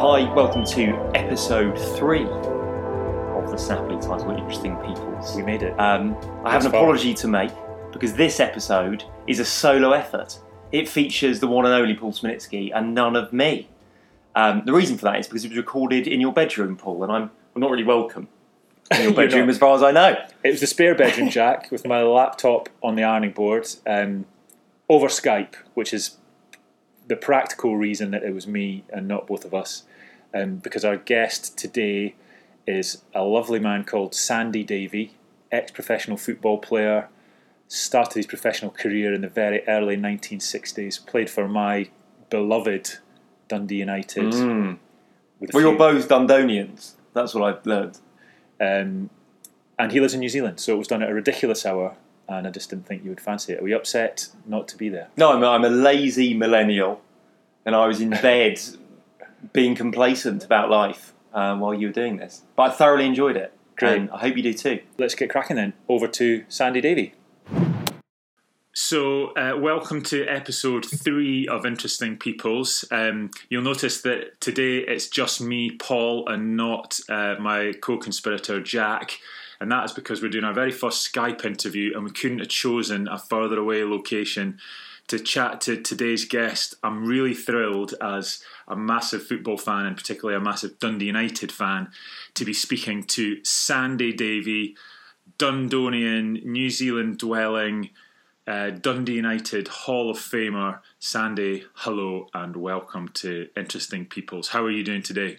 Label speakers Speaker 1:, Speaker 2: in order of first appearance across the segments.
Speaker 1: Hi, welcome to episode three of the Snappily titled Interesting Peoples.
Speaker 2: We made it.
Speaker 1: Um, I have
Speaker 2: That's
Speaker 1: an
Speaker 2: fun.
Speaker 1: apology to make because this episode is a solo effort. It features the one and only Paul Sminitsky and none of me. Um, the reason for that is because it was recorded in your bedroom, Paul, and I'm, I'm not really welcome in your bedroom as far as I know.
Speaker 2: It was the spare bedroom, Jack, with my laptop on the ironing board um, over Skype, which is the practical reason that it was me and not both of us. Um, because our guest today is a lovely man called Sandy Davie, ex professional football player, started his professional career in the very early 1960s, played for my beloved Dundee United.
Speaker 1: Mm. Well, you're both Dundonians. That's what I've learned.
Speaker 2: Um, and he lives in New Zealand, so it was done at a ridiculous hour, and I just didn't think you would fancy it. Are we upset not to be there?
Speaker 1: No, I'm a, I'm a lazy millennial, and I was in bed being complacent about life um, while you were doing this. But I thoroughly enjoyed it.
Speaker 2: Great.
Speaker 1: And I hope you do too.
Speaker 2: Let's get cracking then. Over to Sandy Davie. So, uh, welcome to episode three of Interesting Peoples. Um, you'll notice that today it's just me, Paul, and not uh, my co conspirator, Jack. And that is because we're doing our very first Skype interview and we couldn't have chosen a further away location to chat to today's guest. I'm really thrilled as a massive football fan and particularly a massive Dundee United fan to be speaking to Sandy Davie, Dundonian, New Zealand dwelling, uh, Dundee United Hall of Famer. Sandy, hello and welcome to Interesting Peoples. How are you doing today?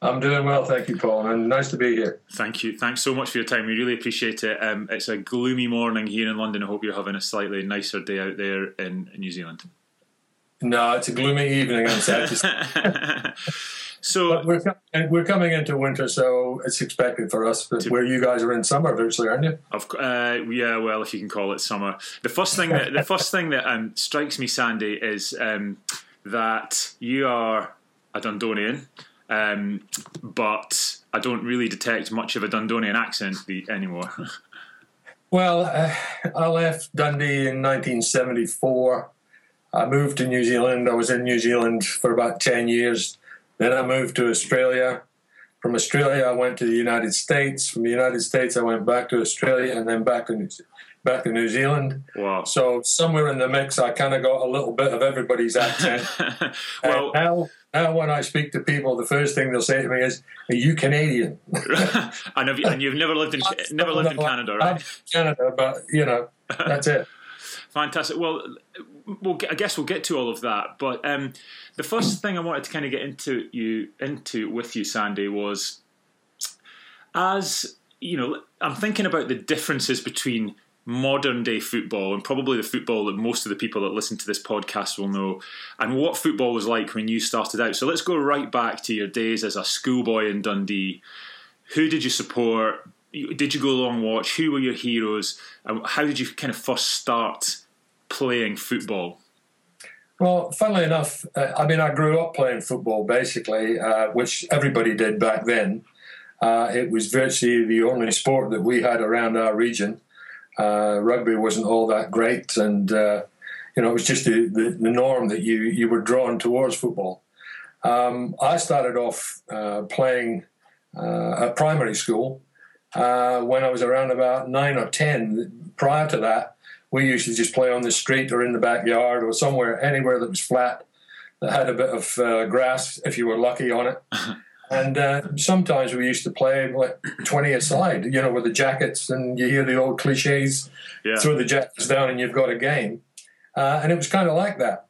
Speaker 3: I'm doing well, thank you, Paul, and nice to be here.
Speaker 2: Thank you. Thanks so much for your time. We really appreciate it. Um, it's a gloomy morning here in London. I hope you're having a slightly nicer day out there in New Zealand.
Speaker 3: No, it's a gloomy evening. I'm sad to say.
Speaker 2: So,
Speaker 3: But we're, com- we're coming into winter, so it's expected for us. But where you guys are in summer virtually, aren't you?
Speaker 2: Of, uh, yeah, well, if you can call it summer. The first thing that the first thing that um, strikes me, Sandy, is um, that you are a Dundonian, um, but I don't really detect much of a Dundonian accent anymore.
Speaker 3: Well, uh, I left Dundee in 1974. I moved to New Zealand. I was in New Zealand for about 10 years. Then I moved to Australia. From Australia, I went to the United States. From the United States, I went back to Australia and then back to New, back to New Zealand.
Speaker 2: wow.
Speaker 3: So somewhere in the mix, I kind of got a little bit of everybody's accent.
Speaker 2: well,
Speaker 3: now, now when I speak to people, the first thing they'll say to me is, "Are you Canadian?"
Speaker 2: and, have you, and you've never lived in never lived in Canada, right?
Speaker 3: Canada, but you know, that's it.
Speaker 2: Fantastic. Well, we'll I guess we'll get to all of that. But um, the first thing I wanted to kind of get into you into with you, Sandy, was as you know, I'm thinking about the differences between modern day football and probably the football that most of the people that listen to this podcast will know, and what football was like when you started out. So let's go right back to your days as a schoolboy in Dundee. Who did you support? Did you go along watch? Who were your heroes? And how did you kind of first start playing football?
Speaker 3: Well, funnily enough, uh, I mean, I grew up playing football basically, uh, which everybody did back then. Uh, it was virtually the only sport that we had around our region. Uh, rugby wasn't all that great, and uh, you know, it was just the, the, the norm that you you were drawn towards football. Um, I started off playing at primary school uh, when I was around about nine or ten. Prior to that, we used to just play on the street or in the backyard or somewhere, anywhere that was flat, that had a bit of uh, grass if you were lucky on it. and uh, sometimes we used to play like 20 aside, you know, with the jackets, and you hear the old cliches
Speaker 2: Yeah.
Speaker 3: throw the jackets down and you've got a game. Uh, and it was kind of like that.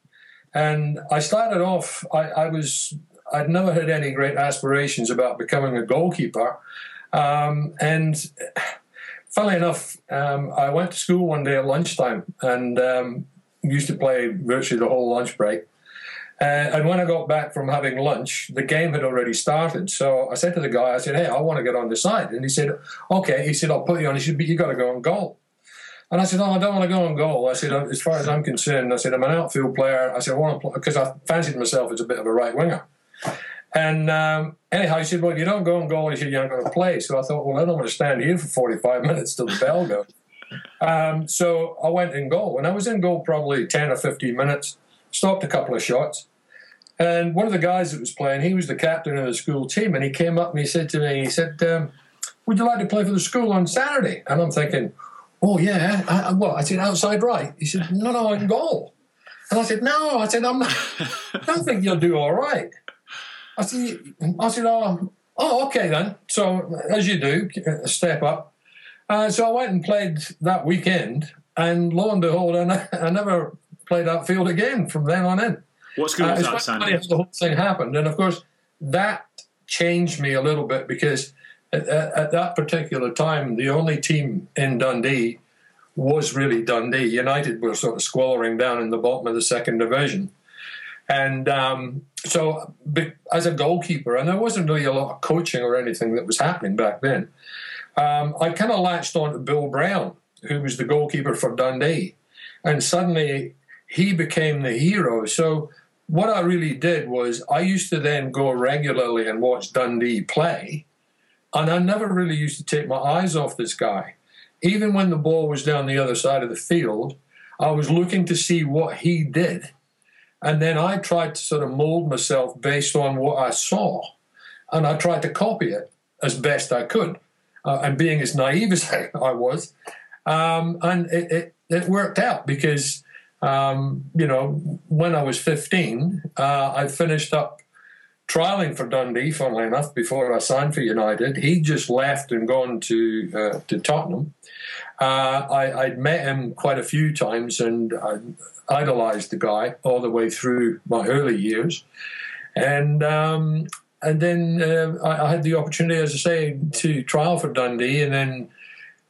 Speaker 3: And I started off, I, I was, I'd never had any great aspirations about becoming a goalkeeper. Um, and funnily enough, um, I went to school one day at lunchtime and um, used to play virtually the whole lunch break. Uh, and when I got back from having lunch, the game had already started. So I said to the guy, I said, "Hey, I want to get on the side." And he said, "Okay." He said, "I'll put you on." He said, "But you got to go on goal." And I said, "Oh, I don't want to go on goal." I said, "As far as I'm concerned, I said I'm an outfield player. I said I want to play because I fancied myself as a bit of a right winger." And um, anyhow, he said, "Well, if you don't go on goal, he said you're not going to play." So I thought, "Well, I don't want to stand here for 45 minutes till the bell goes." Um, so I went in goal, and I was in goal probably 10 or 15 minutes. Stopped a couple of shots, and one of the guys that was playing, he was the captain of the school team, and he came up and he said to me, he said, um, "Would you like to play for the school on Saturday?" And I'm thinking, "Oh yeah, I, what?" I said, "Outside right." He said, "No, no, in goal." And I said, "No," I said, "I'm not, I don't think you'll do all right." I said, I said, oh, oh, okay then. So as you do, step up. Uh, so I went and played that weekend, and lo and behold, I, I never played outfield again from then on in.
Speaker 2: What school
Speaker 3: Uh,
Speaker 2: was that, Sandy?
Speaker 3: the whole thing happened, and of course that changed me a little bit because at, at, at that particular time, the only team in Dundee was really Dundee. United were sort of squalling down in the bottom of the second division, and um, so as a goalkeeper, and there wasn't really a lot of coaching or anything that was happening back then. Um, I kind of latched on to Bill Brown, who was the goalkeeper for Dundee, and suddenly he became the hero. So what I really did was I used to then go regularly and watch Dundee play, and I never really used to take my eyes off this guy. Even when the ball was down the other side of the field, I was looking to see what he did. And then I tried to sort of mold myself based on what I saw. And I tried to copy it as best I could. Uh, and being as naive as I, was, um, and it, it, it worked out because um, you know, when I was 15, uh, I finished up trialing for Dundee, funnily enough, before I signed for United. He just left and gone to uh, to Tottenham. Uh, I, I'd met him quite a few times and I idolized the guy all the way through my early years. And um, and then uh, I, I had the opportunity, as I say, to trial for Dundee, and then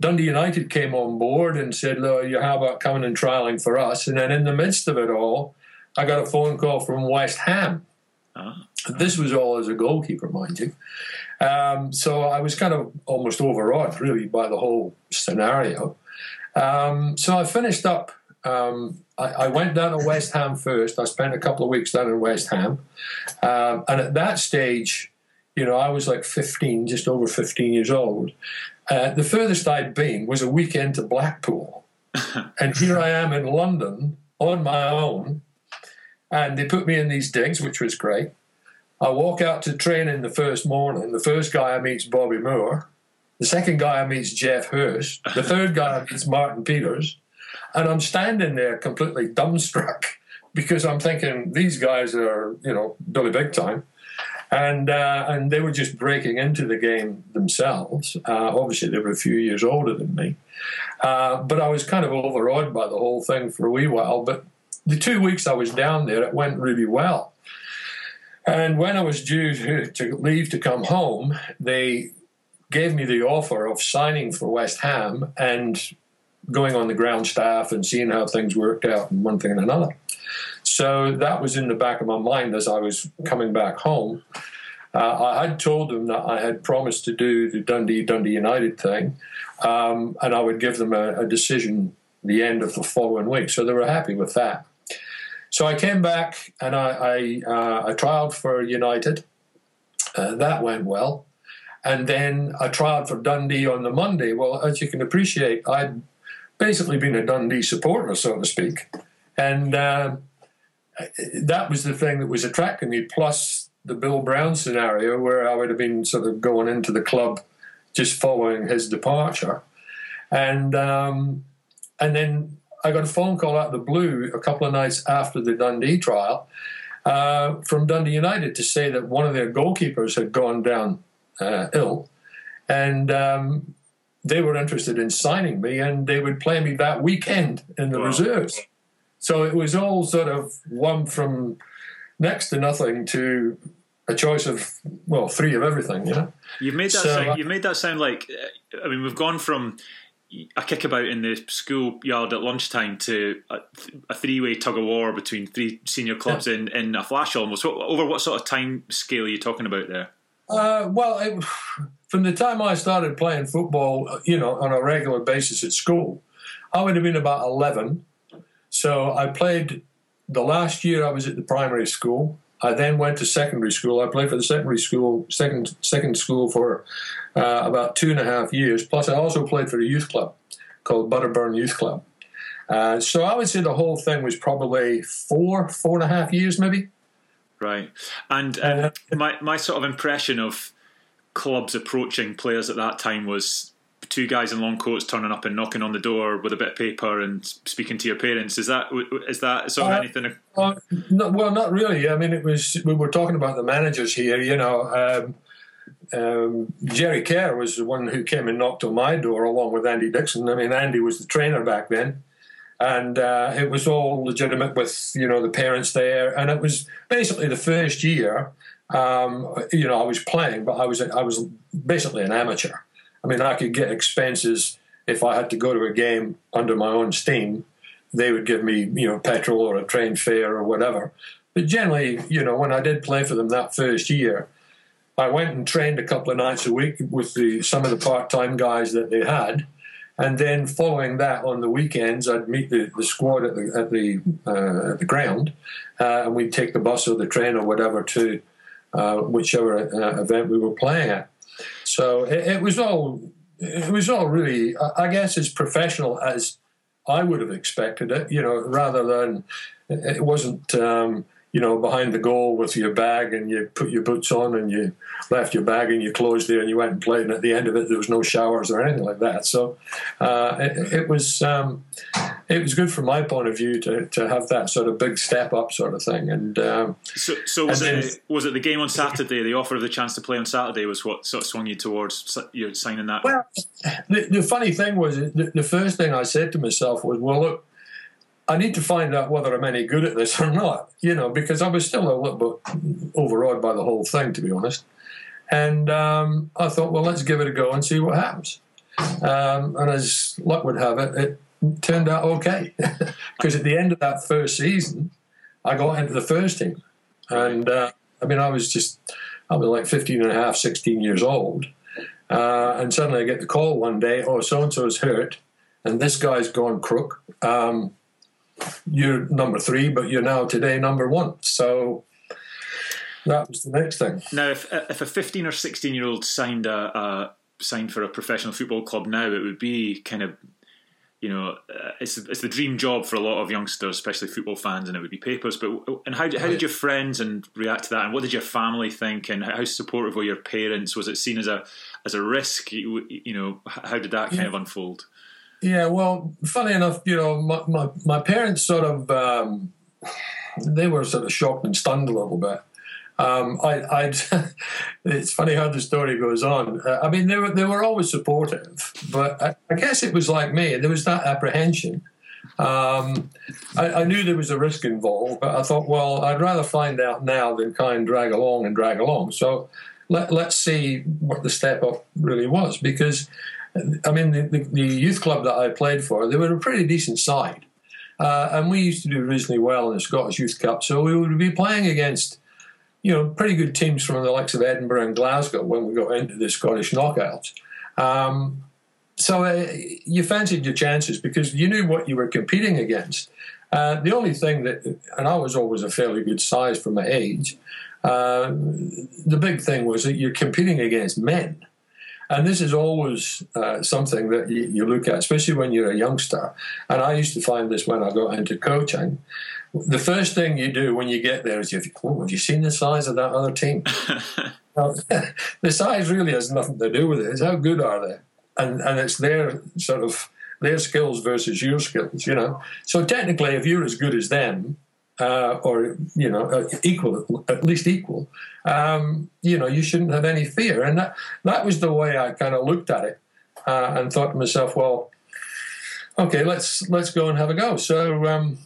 Speaker 3: Dundee United came on board and said, "Look, you how about coming and trialing for us?" And then in the midst of it all, I got a phone call from West Ham.
Speaker 2: Ah.
Speaker 3: This was all as a goalkeeper, mind you. Um, so I was kind of almost overawed, really, by the whole scenario. Um, so I finished up. Um, I, I went down to West Ham first. I spent a couple of weeks down in West Ham, um, and at that stage, you know, I was like 15, just over 15 years old. Uh, the furthest I'd been was a weekend to Blackpool. and here I am in London on my own. And they put me in these digs, which was great. I walk out to training the first morning. The first guy I meet's Bobby Moore. The second guy I meet's Geoff Hurst. The third guy I meet's Martin Peters. And I'm standing there completely dumbstruck because I'm thinking these guys are, you know, Billy Big Time and uh, and they were just breaking into the game themselves. Uh, obviously, they were a few years older than me, uh, but I was kind of overawed by the whole thing for a wee while. But the two weeks I was down there, it went really well. And when I was due to, leave to come home, they gave me the offer of signing for West Ham and going on the ground staff and seeing how things worked out and one thing and another. So that was in the back of my mind as I was coming back home. Uh, I had told them that I had promised to do the Dundee Dundee United thing, um, and I would give them a, a decision the end of the following week. So they were happy with that. So I came back and I I, uh, I trialed for United. Uh, that went well, and then I trialed for Dundee on the Monday. Well, as you can appreciate, I'd basically been a Dundee supporter, so to speak, and uh, that was the thing that was attracting me. Plus the Bill Brown scenario, where I would have been sort of going into the club just following his departure, and um, and then I got a phone call out of the blue a couple of nights after the Dundee trial uh, from Dundee United to say that one of their goalkeepers had gone down uh, ill, and um, they were interested in signing me, and they would play me that weekend in the
Speaker 2: Wow.
Speaker 3: reserves. So it was all sort of one from next to nothing to a choice of well, three of everything. You know.
Speaker 2: You've made that
Speaker 3: So, uh,
Speaker 2: sound, you've made that sound like uh, I mean we've gone from a kickabout in the school yard at lunchtime to a, a three-way tug of war between three senior clubs in, in a flash almost. What, over what sort of time scale are you talking about there?
Speaker 3: Uh, well, it, from the time I started playing football, you know, on a regular basis at school, I would have been about 11. So I played the last year I was at the primary school. I then went to secondary school. I played for the secondary school, second second school for uh, about two and a half years. Plus, I also played for a youth club called Butterburn Youth Club. Uh, so I would say the whole thing was probably four, four and a half years, maybe.
Speaker 2: Right, and uh, my my sort of impression of clubs approaching players at that time was two guys in long coats turning up and knocking on the door with a bit of paper and speaking to your parents. Is that is that sort of uh, anything?
Speaker 3: Uh, no, well, not really. I mean, it was we were talking about the managers here. You know, um, um, Jerry Kerr was the one who came and knocked on my door along with Andy Dickson. I mean, Andy was the trainer back then. And uh, it was all legitimate with you know the parents there, and it was basically the first year. Um, you know, I was playing, but I was I was basically an amateur. I mean, I could get expenses if I had to go to a game under my own steam. They would give me, you know, petrol or a train fare or whatever. But generally, you know, when I did play for them that first year, I went and trained a couple of nights a week with the, some of the part-time guys that they had, and then following that on the weekends, I'd meet the, the squad at the at the, uh, at the ground, uh, and we'd take the bus or the train or whatever to uh, whichever uh, event we were playing at. So it, it, was all it was all really, I guess, as professional as I would have expected it. You know, rather than it wasn't. Um, you know, behind the goal with your bag and you put your boots on and you left your bag and your clothes there and you went and played. And at the end of it, there was no showers or anything like that. So uh, it, it, was um, it was good from my point of view to, to have that sort of big step up sort of thing. And um,
Speaker 2: so, so was it then, was it the game on Saturday? The offer of the chance to play on Saturday was what sort of swung you towards you signing that.
Speaker 3: Well, the, the funny thing was the, the first thing I said to myself was, well, look I need to find out whether I'm any good at this or not, you know, because I was still a little bit overawed by the whole thing, to be honest. And um, I thought, well, let's give it a go and see what happens. Um, and as luck would have it, it turned out okay. Because at the end of that first season, I got into the first team. And uh, I mean, I was just, I was like 15 and a half, 16 years old. Uh, and suddenly I get the call one day, oh, so and so is hurt, and this guy's gone crook. Um, you're number three, but you're now today number one. So that was the next thing.
Speaker 2: Now, if if a 15 or 16 year old signed a, a signed for a professional football club now, it would be kind of you know, uh, it's it's the dream job for a lot of youngsters, especially football fans, and it would be papers. But and how how did your friends and react to that, and what did your family think, and how supportive were your parents? Was it seen as a as a risk? You, you know, how did that kind yeah. of unfold?
Speaker 3: Yeah, well, funny enough, you know, my, my, my parents sort of, um, they were sort of shocked and stunned a little bit. Um, I, it's funny how the story goes on. Uh, I mean, they were they were always supportive, but I, I guess it was like me. There was that apprehension. Um, I, I, knew there was a risk involved, but I thought, well, I'd rather find out now than kind of drag along and drag along. So let, let's see what the step up really was, because I mean, the, the, the, youth club that I played for, they were a pretty decent side. Uh, and we used to do reasonably well in the Scottish Youth Cup. So we would be playing against, you know, pretty good teams from the likes of Edinburgh and Glasgow when we got into the Scottish knockouts. Um, so uh, you fancied your chances because you knew what you were competing against. Uh, the only thing that, and I was always a fairly good size for my age, uh, the big thing was that you're competing against men. And this is always uh, something that you, you, look at, especially when you're a youngster. And I used to find this when I got into coaching. The first thing you do when you get there is you think, oh, have you seen the size of that other team? the size really has nothing to do with it. It's how good are they? And, and it's their sort of their skills versus your skills, you know. So technically, if you're as good as them, uh, or you know, uh, equal, at least equal, um, you know, you shouldn't have any fear. And that, that was the way I kind of looked at it uh, and thought to myself, well, okay, let's let's go and have a go. So, um,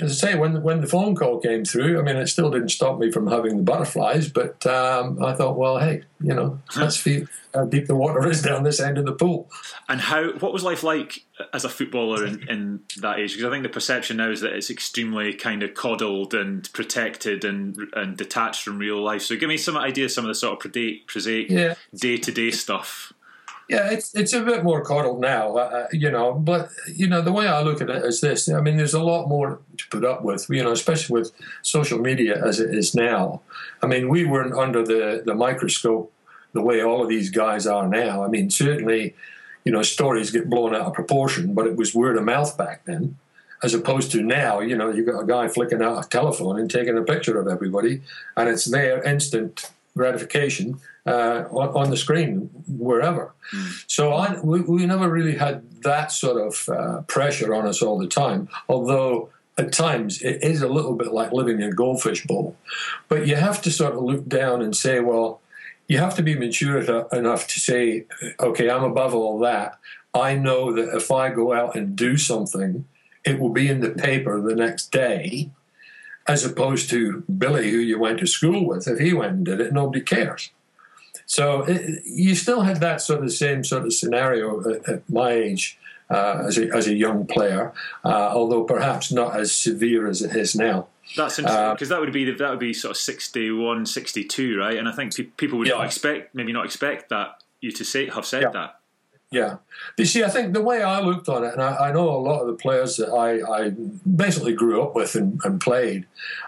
Speaker 3: as I say, when when the phone call came through, I mean, it still didn't stop me from having the butterflies, but um, I thought, well, hey, you know, let's see how deep the water is down this end of the pool.
Speaker 2: And how? What was life like as a footballer in, in that age? Because I think the perception now is that it's extremely kind of coddled and protected and and detached from real life. So, give me some idea, some of the sort of prosaic day to day stuff.
Speaker 3: Yeah, it's it's a bit more coddled now, uh, uh, you know. But you know, the way I look at it is this: I mean, there's a lot more to put up with, you know, especially with social media as it is now. I mean, we weren't under the the microscope the way all of these guys are now. I mean, certainly, you know, stories get blown out of proportion, but it was word of mouth back then, as opposed to now. You know, you've got a guy flicking out a telephone and taking a picture of everybody, and it's there instant gratification uh, on, on, the screen wherever. Mm. So I, we, we, never really had that sort of uh, pressure on us all the time, although at times it is a little bit like living in a goldfish bowl. But you have to sort of look down and say, well, you have to be mature enough to say, okay, I'm above all that. I know that if I go out and do something, it will be in the paper the next day as opposed to Billy, who you went to school with. If he went and did it, nobody cares. So it, you still had that sort of same sort of scenario at, at my age uh, as, a, as a young player, uh, although perhaps not as severe as it is now.
Speaker 2: That's interesting because uh, that would be that would be sort of 61, 62, right? And I think pe- people would yeah. not expect maybe not expect that you to say have said yeah. that.
Speaker 3: Yeah. You see, I think the way I looked on it, and I, I know a lot of the players that I, I basically grew up with and, and played,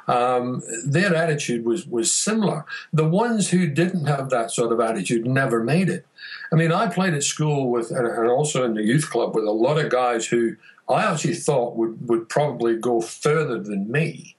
Speaker 3: um, their attitude was, was similar. The ones who didn't have that sort of attitude never made it. I mean, I played at school with, and, also in the youth club with a lot of guys who I actually thought would, would probably go further than me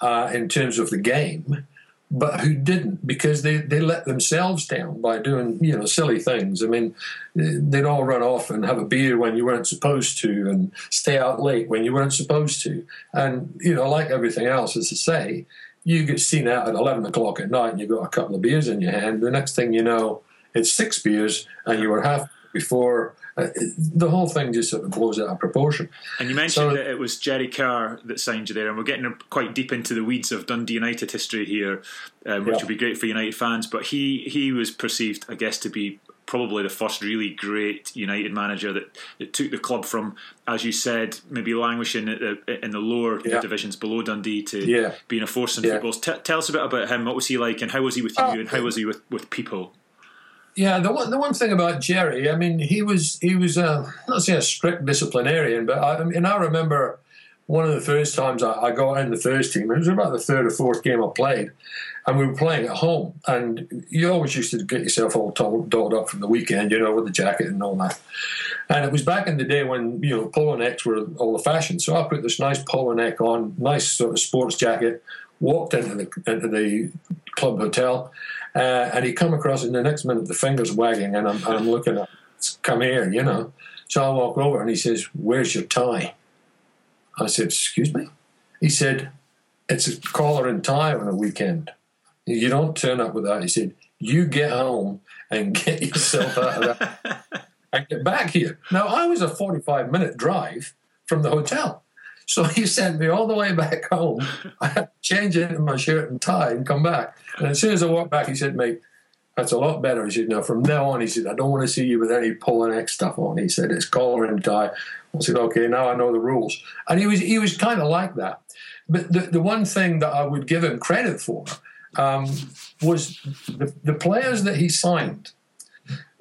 Speaker 3: uh, in terms of the game but who didn't because they, they let themselves down by doing you know silly things. I mean, they'd all run off and have a beer when you weren't supposed to, and stay out late when you weren't supposed to, and you know, like everything else, as I say, you get seen out at eleven o'clock at night and you've got a couple of beers in your hand. The next thing you know, it's six beers, and you were half before uh, the whole thing just sort of blows out of proportion.
Speaker 2: And you mentioned so, that it was Jerry Kerr that signed you there, and we're getting quite deep into the weeds of Dundee United history here, um, which yeah. will be great for United fans. But he he was perceived, I guess, to be probably the first really great United manager that, that took the club from, as you said, maybe languishing the, in the lower yeah. divisions below Dundee to yeah. being a force in yeah. football. T- tell us a bit about him. What was he like, and how was he with you, uh, and how was he with, with people?
Speaker 3: Yeah, the one the one thing about Jerry, I mean, he was he was a, not say a strict disciplinarian, but I, mean, I remember one of the first times I, I, got in the first team. It was about the third or fourth game I played, and we were playing at home. And you always used to get yourself all dolled up from the weekend, you know, with the jacket and all that. And it was back in the day when you know polo necks were all the fashion. So I put this nice polo neck on, nice sort of sports jacket, walked into the into the club hotel, uh, and he come across, and the next minute the finger's wagging, and I'm, and I'm looking at, come here, you know. So I walk over, and he says, "Where's your tie?" I said, "Excuse me." He said, "It's a collar and tie on a weekend. You don't turn up with that." He said, "You get home and get yourself out of that and get back here." Now I was a forty-five minute drive from the hotel. So he sent me all the way back home. I had to change into my shirt and tie and come back. And as soon as I walked back, he said, mate, that's a lot better. He said, now from now on, he said, I don't want to see you with any polo neck stuff on. He said, it's collar and tie. I said, okay, now I know the rules. And he was he was kind of like that. But the, the one thing that I would give him credit for um, was the, the players that he signed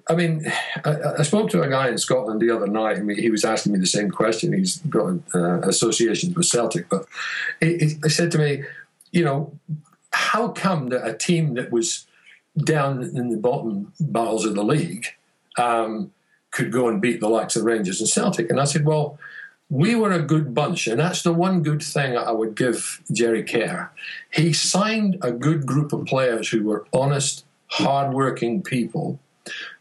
Speaker 3: I mean, I, I, spoke to a guy in Scotland the other night, and he was asking me the same question. He's got uh, associations with Celtic, but he, he, said to me, you know, how come that a team that was down in the bottom battles of the league um, could go and beat the likes of Rangers and Celtic? And I said, well, we were a good bunch, and that's the one good thing I would give Jerry Kerr. He signed a good group of players who were honest, hardworking people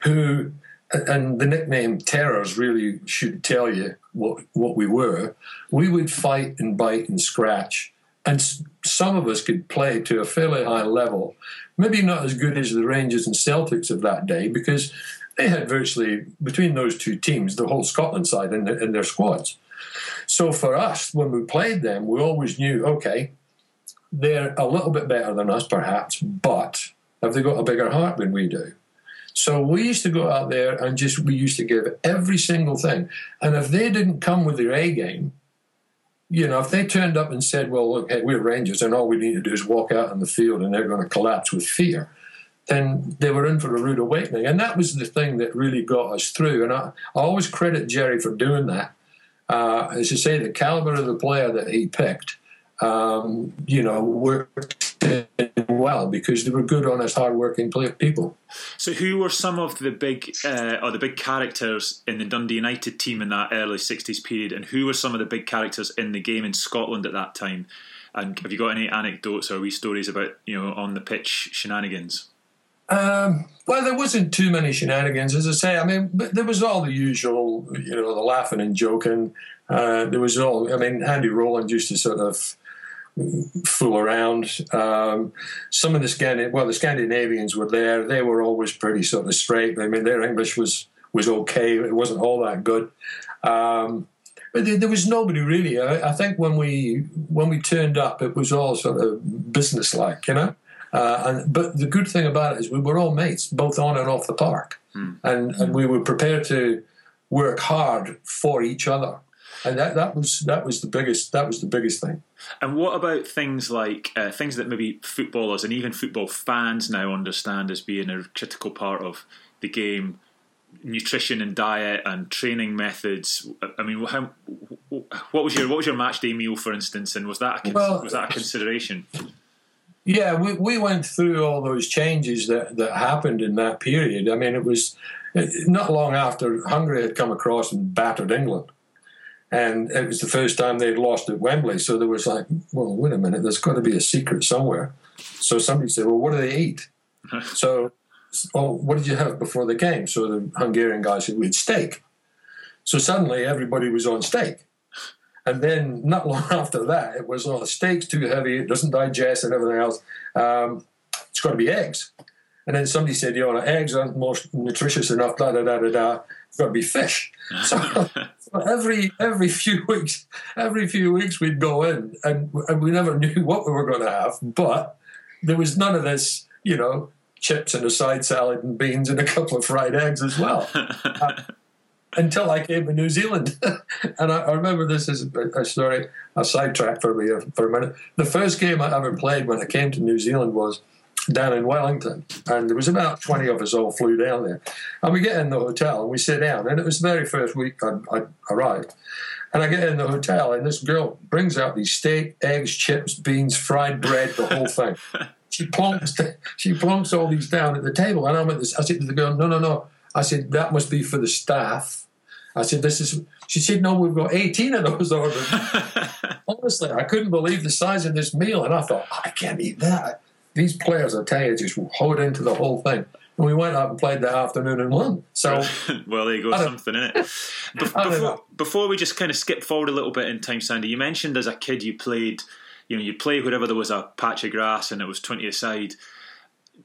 Speaker 3: who and the nickname terrors really should tell you what what we were. We would fight and bite and scratch, and some of us could play to a fairly high level. Maybe not as good as the Rangers and Celtics of that day, because they had virtually between those two teams the whole Scotland side in, in their squads. So for us, when we played them, we always knew okay, they're a little bit better than us, perhaps, but have they got a bigger heart than we do? So we used to go out there and just we used to give every single thing. And if they didn't come with their A game, you know, if they turned up and said, "Well, look, hey, we're Rangers, and all we need to do is walk out in the field, and they're going to collapse with fear," then they were in for a rude awakening. And that was the thing that really got us through. And I, I always credit Jerry for doing that. Uh, as you say, the caliber of the player that he picked, um, you know, worked well because they were good, honest, hard-working people.
Speaker 2: So, who were some of the big uh, or the big characters in the Dundee United team in that early '60s period, and who were some of the big characters in the game in Scotland at that time? And have you got any anecdotes or wee stories about you know on the pitch shenanigans?
Speaker 3: Um, well, there wasn't too many shenanigans, as I say. I mean, but there was all the usual, you know, the laughing and joking. Uh, there was all. I mean, Andy Rolland used to sort of fool around. Um, some of the Scandin- well, the Scandinavians were there. They were always pretty sort of straight. I mean, their English was was okay. It wasn't all that good. Um, but there, there, was nobody really. I, I, think when we when we turned up, it was all sort of business like, you know. Uh, and, but the good thing about it is we were all mates, both on and off the park, mm. and, and we were prepared to work hard for each other, and that, that was that was the biggest that was the biggest thing.
Speaker 2: And what about things like uh, things that maybe footballers and even football fans now understand as being a critical part of the game? Nutrition and diet and training methods. I mean, how, what was your what was your match day meal, for instance, and was that a, well, was that a consideration?
Speaker 3: Yeah, we, we went through all those changes that, that happened in that period. I mean, it was not long after Hungary had come across and battered England. And it was the first time they'd lost at Wembley. So there was like, well, wait a minute, there's got to be a secret somewhere. So somebody said, well, what do they eat? so, well, what did you have before the game? So the Hungarian guy said, we had steak. So suddenly everybody was on steak. And then not long after that, it was, oh, the steak's too heavy, it doesn't digest and everything else. Um, it's got to be eggs. And then somebody said, you know, eggs aren't most nutritious enough, da da da da da. It's got to be fish. So, so, every every few weeks, every few weeks we'd go in, and and we never knew what we were going to have. But there was none of this, you know, chips and a side salad and beans and a couple of fried eggs as well. Uh, until I came to New Zealand. and I, I, remember this is a, story, a sidetrack for me for a minute. The first game I ever played when I came to New Zealand was down in Wellington. And there was about 20 of us all flew down there. And we get in the hotel and we sit down. And it was the very first week I, I arrived. And I get in the hotel and this girl brings out these steak, eggs, chips, beans, fried bread, the whole thing. She plonks, she plonks all these down at the table. And I'm at this, I said to the girl, no, no, no. I said, that must be for the staff I said, "This is." She said, "No, we've got 18 of those ordered." Honestly, I couldn't believe the size of this meal, and I thought, "I can't eat that." These players, I tell you, just hoed into the whole thing. And we went up and played that afternoon and won. So,
Speaker 2: well, there you go, something in it. before, before we just kind of skip forward a little bit in time, Sandy, you mentioned as a kid you played, you know, you play wherever there was a patch of grass and it was 20 aside.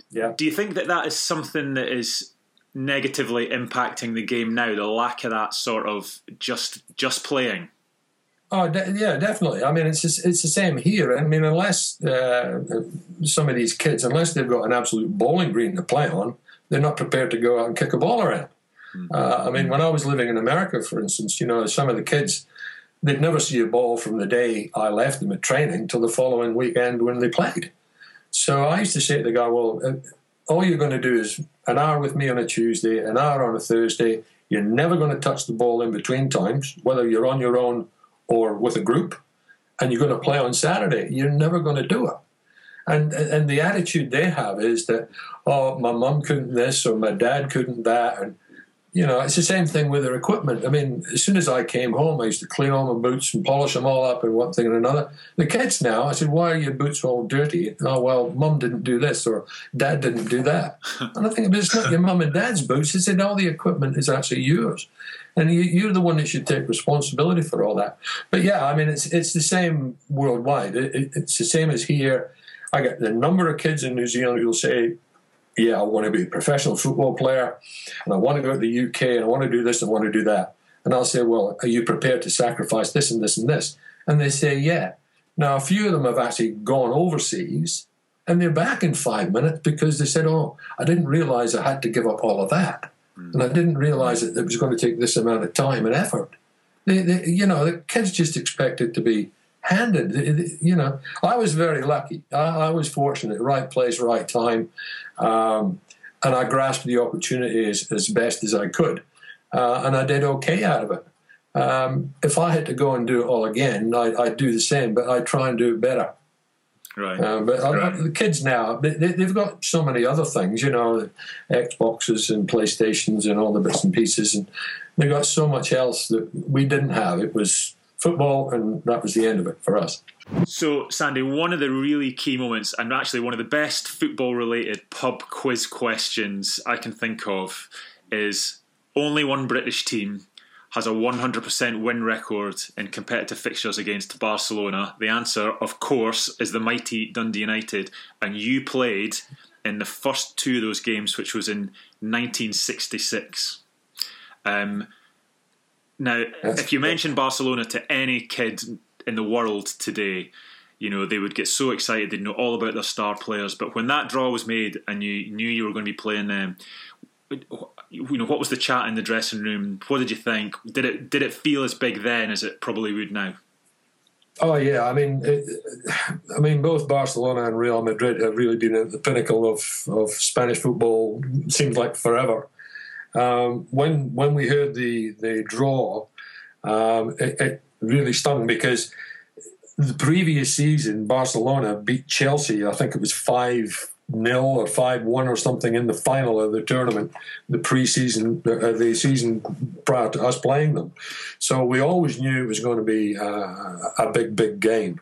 Speaker 3: Yeah.
Speaker 2: Do you think that that is something that is negatively impacting the game now? The lack of that sort of just just playing.
Speaker 3: Oh de- yeah, definitely. I mean, it's just, it's the same here. I mean, unless uh, some of these kids, unless they've got an absolute bowling green to play on, they're not prepared to go out and kick a ball around. Mm-hmm. Uh, I mean, when I was living in America, for instance, you know, some of the kids they'd never see a ball from the day I left them at training till the following weekend when they played. So I used to say to the guy, well, uh, all you're going to do is an hour with me on a Tuesday, an hour on a Thursday. You're never going to touch the ball in between times, whether you're on your own or with a group, and you're going to play on Saturday. You're never going to do it. And and the attitude they have is that oh my mum couldn't this or my dad couldn't that and you know, it's the same thing with their equipment. I mean, as soon as I came home, I used to clean all my boots and polish them all up and one thing and another. The kids now, I said, why are your boots all dirty? Oh, well, mum didn't do this or dad didn't do that. and I think, but it's not your mum and dad's boots. They said, all the equipment is actually yours. And you, are the one that should take responsibility for all that. But yeah, I mean, it's it's the same worldwide. It, it, it's the same as here. I get the number of kids in New Zealand who'll say, yeah, I want to be a professional football player and I want to go to the UK and I want to do this and I want to do that. And I'll say, well, are you prepared to sacrifice this and this and this? And they say, yeah. Now, a few of them have actually gone overseas and they're back in five minutes because they said, oh, I didn't realize I had to give up all of that. And I didn't realize that it was going to take this amount of time and effort. They, they, you know, the kids just expect it to be handed. You know, I was very lucky. I, I was fortunate. Right place, right time, um, and I grasped the opportunity as, as best as I could, uh, and I did okay out of it. Um, if I had to go and do it all again, I, would do the same, but I'd try and do it better.
Speaker 2: Right.
Speaker 3: Uh, but right. I, the kids now, they, have got so many other things, you know, Xboxes and PlayStations and all the bits and pieces, and they've got so much else that we didn't have. It was football, and that was the end of it for us.
Speaker 2: So, Sandy, one of the really key moments, and actually one of the best football related pub quiz questions I can think of, is only one British team has a 100% win record in competitive fixtures against Barcelona? The answer, of course, is the mighty Dundee United. And you played in the first two of those games, which was in 1966. Um, now, That's if you mention Barcelona to any kid in the world today, you know they would get so excited they'd know all about their star players. But when that draw was made and you knew you were going to be playing them, you know what was the chat in the dressing room? What did you think? Did it did it feel as big then as it probably would now?
Speaker 3: Oh yeah, I mean, it, I mean, both Barcelona and Real Madrid have really been at the pinnacle of, of Spanish football. Seems like forever. Um, when when we heard the the draw, um, it, it, really stung because the previous season Barcelona beat Chelsea. I think it was five nil or five one or something in the final of the tournament, the preseason, uh, the season prior to us playing them. So we always knew it was going to be uh, a big, big game.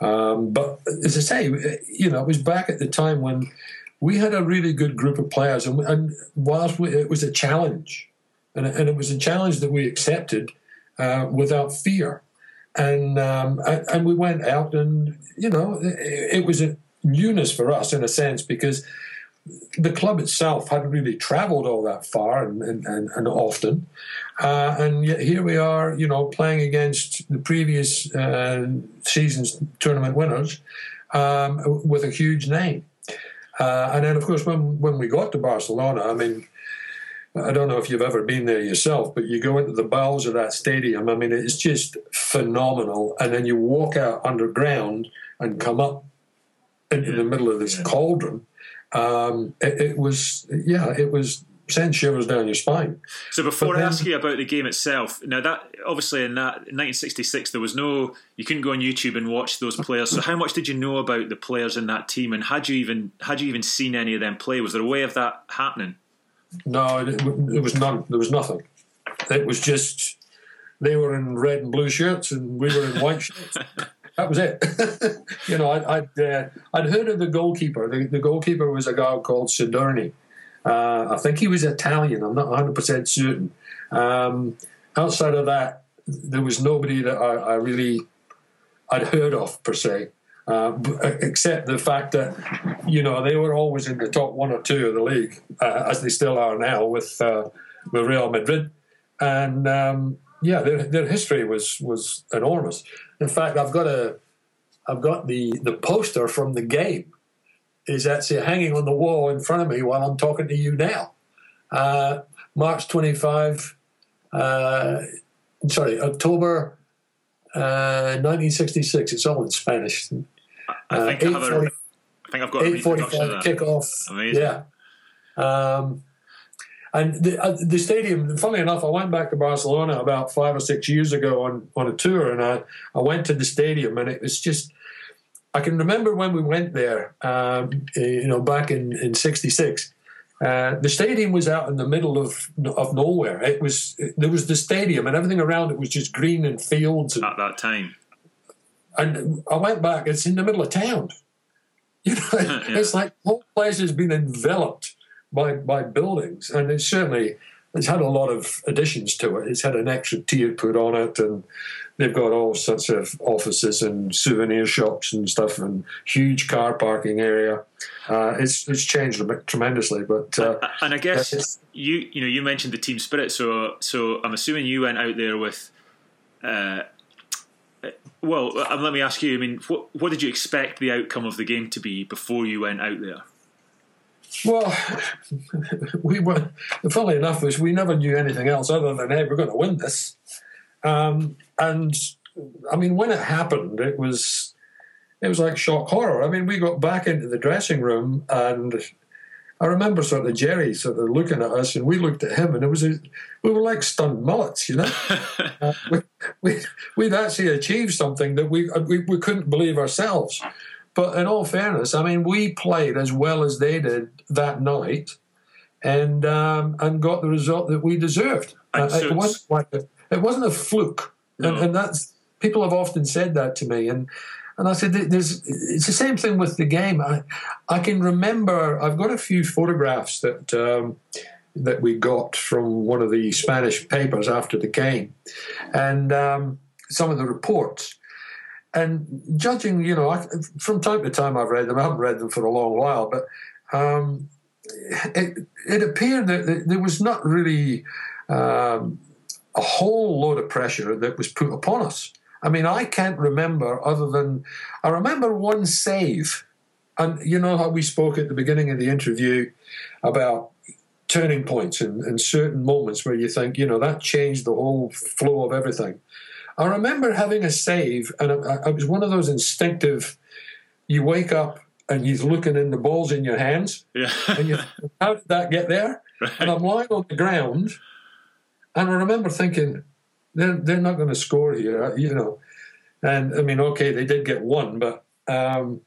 Speaker 3: Um, but as I say, you know, it was back at the time when we had a really good group of players, and, and whilst we, it was a challenge, and, and, it was a challenge that we accepted uh, without fear. And, um, and we went out, and you know, it, it was a newness for us in a sense because the club itself hadn't really travelled all that far and, and, and, and often. Uh, and yet here we are, you know, playing against the previous uh, season's tournament winners um, with a huge name. Uh, and then, of course, when, when we got to Barcelona, I mean, I don't know if you've ever been there yourself, but you go into the bowels of that stadium. I mean, it's just phenomenal. And then you walk out underground and come up into the middle of this yeah. cauldron. Um, it, it, was, yeah, it was send shivers down your spine.
Speaker 2: So before then, I ask you about the game itself, now that obviously in that 1966 there was no, you couldn't go on YouTube and watch those players. So how much did you know about the players in that team, and had you even had you even seen any of them play? Was there a way of that happening?
Speaker 3: No, it, it was none. There was nothing. It was just they were in red and blue shirts, and we were in white shirts. that was it. you know, I, would uh, I'd heard of the goalkeeper. The, the, goalkeeper was a guy called Sadurní. Uh, I think he was Italian. I'm not 100 percent certain. Um, outside of that, there was nobody that I, I really I'd heard of per se, uh, except the fact that you know they were always in the top one or two of the league, uh, as they still are now with uh, with Real Madrid, and um, yeah, their, their history was was enormous. In fact, I've got a, I've got the the poster from the game, is actually hanging on the wall in front of me while I'm talking to you now. Uh, March 25, uh, sorry, October uh, 1966. It's all in Spanish.
Speaker 2: I think, I, have a, I think I've got 845
Speaker 3: kickoff. Amazing. Yeah. Um, and the, uh, the stadium, funnily enough, I went back to Barcelona about five or six years ago on, on a tour, and I, I went to the stadium, and it was just, I can remember when we went there, um, you know, back in, in 66. Uh, the stadium was out in the middle of of nowhere. It was there was the stadium and everything around it was just green and fields. And,
Speaker 2: At that time,
Speaker 3: and I went back. It's in the middle of town. You know, yeah. it's like the whole place has been enveloped by by buildings, and it's certainly it's had a lot of additions to it. It's had an extra tier put on it, and they've got all sorts of offices and souvenir shops and stuff, and huge car parking area. Uh, it's it's changed tremendously, but uh,
Speaker 2: and I guess you you know you mentioned the team spirit, so so I'm assuming you went out there with. Uh, well, uh, let me ask you. I mean, what what did you expect the outcome of the game to be before you went out there?
Speaker 3: Well, we were. Funnily enough, was we never knew anything else other than hey, we're going to win this. Um, and I mean, when it happened, it was it was like shock horror. I mean, we got back into the dressing room, and I remember sort of Jerry sort of looking at us, and we looked at him, and it was a, we were like stunned mullets, you know. uh, we, we we'd actually achieved something that we, we we couldn't believe ourselves. But in all fairness, I mean, we played as well as they did that night, and um, and got the result that we deserved. Uh, it wasn't like a, it wasn't a fluke, no. and, and that's people have often said that to me, and and I said, "There's it's the same thing with the game. I I can remember I've got a few photographs that." Um, that we got from one of the Spanish papers after the game, and um, some of the reports. And judging, you know, I, from time to time I've read them. I haven't read them for a long while, but um, it, it appeared that there was not really um, a whole load of pressure that was put upon us. I mean, I can't remember other than I remember one save. And you know how we spoke at the beginning of the interview about turning points and, and certain moments where you think, you know, that changed the whole flow of everything. I remember having a save, and it, was one of those instinctive. You wake up and you're looking in the balls in your hands,
Speaker 2: yeah.
Speaker 3: and you, how did that get there? Right. And I'm lying on the ground, and I remember thinking, they're they're not going to score here, uh, you know. And I mean, okay, they did get one, but um,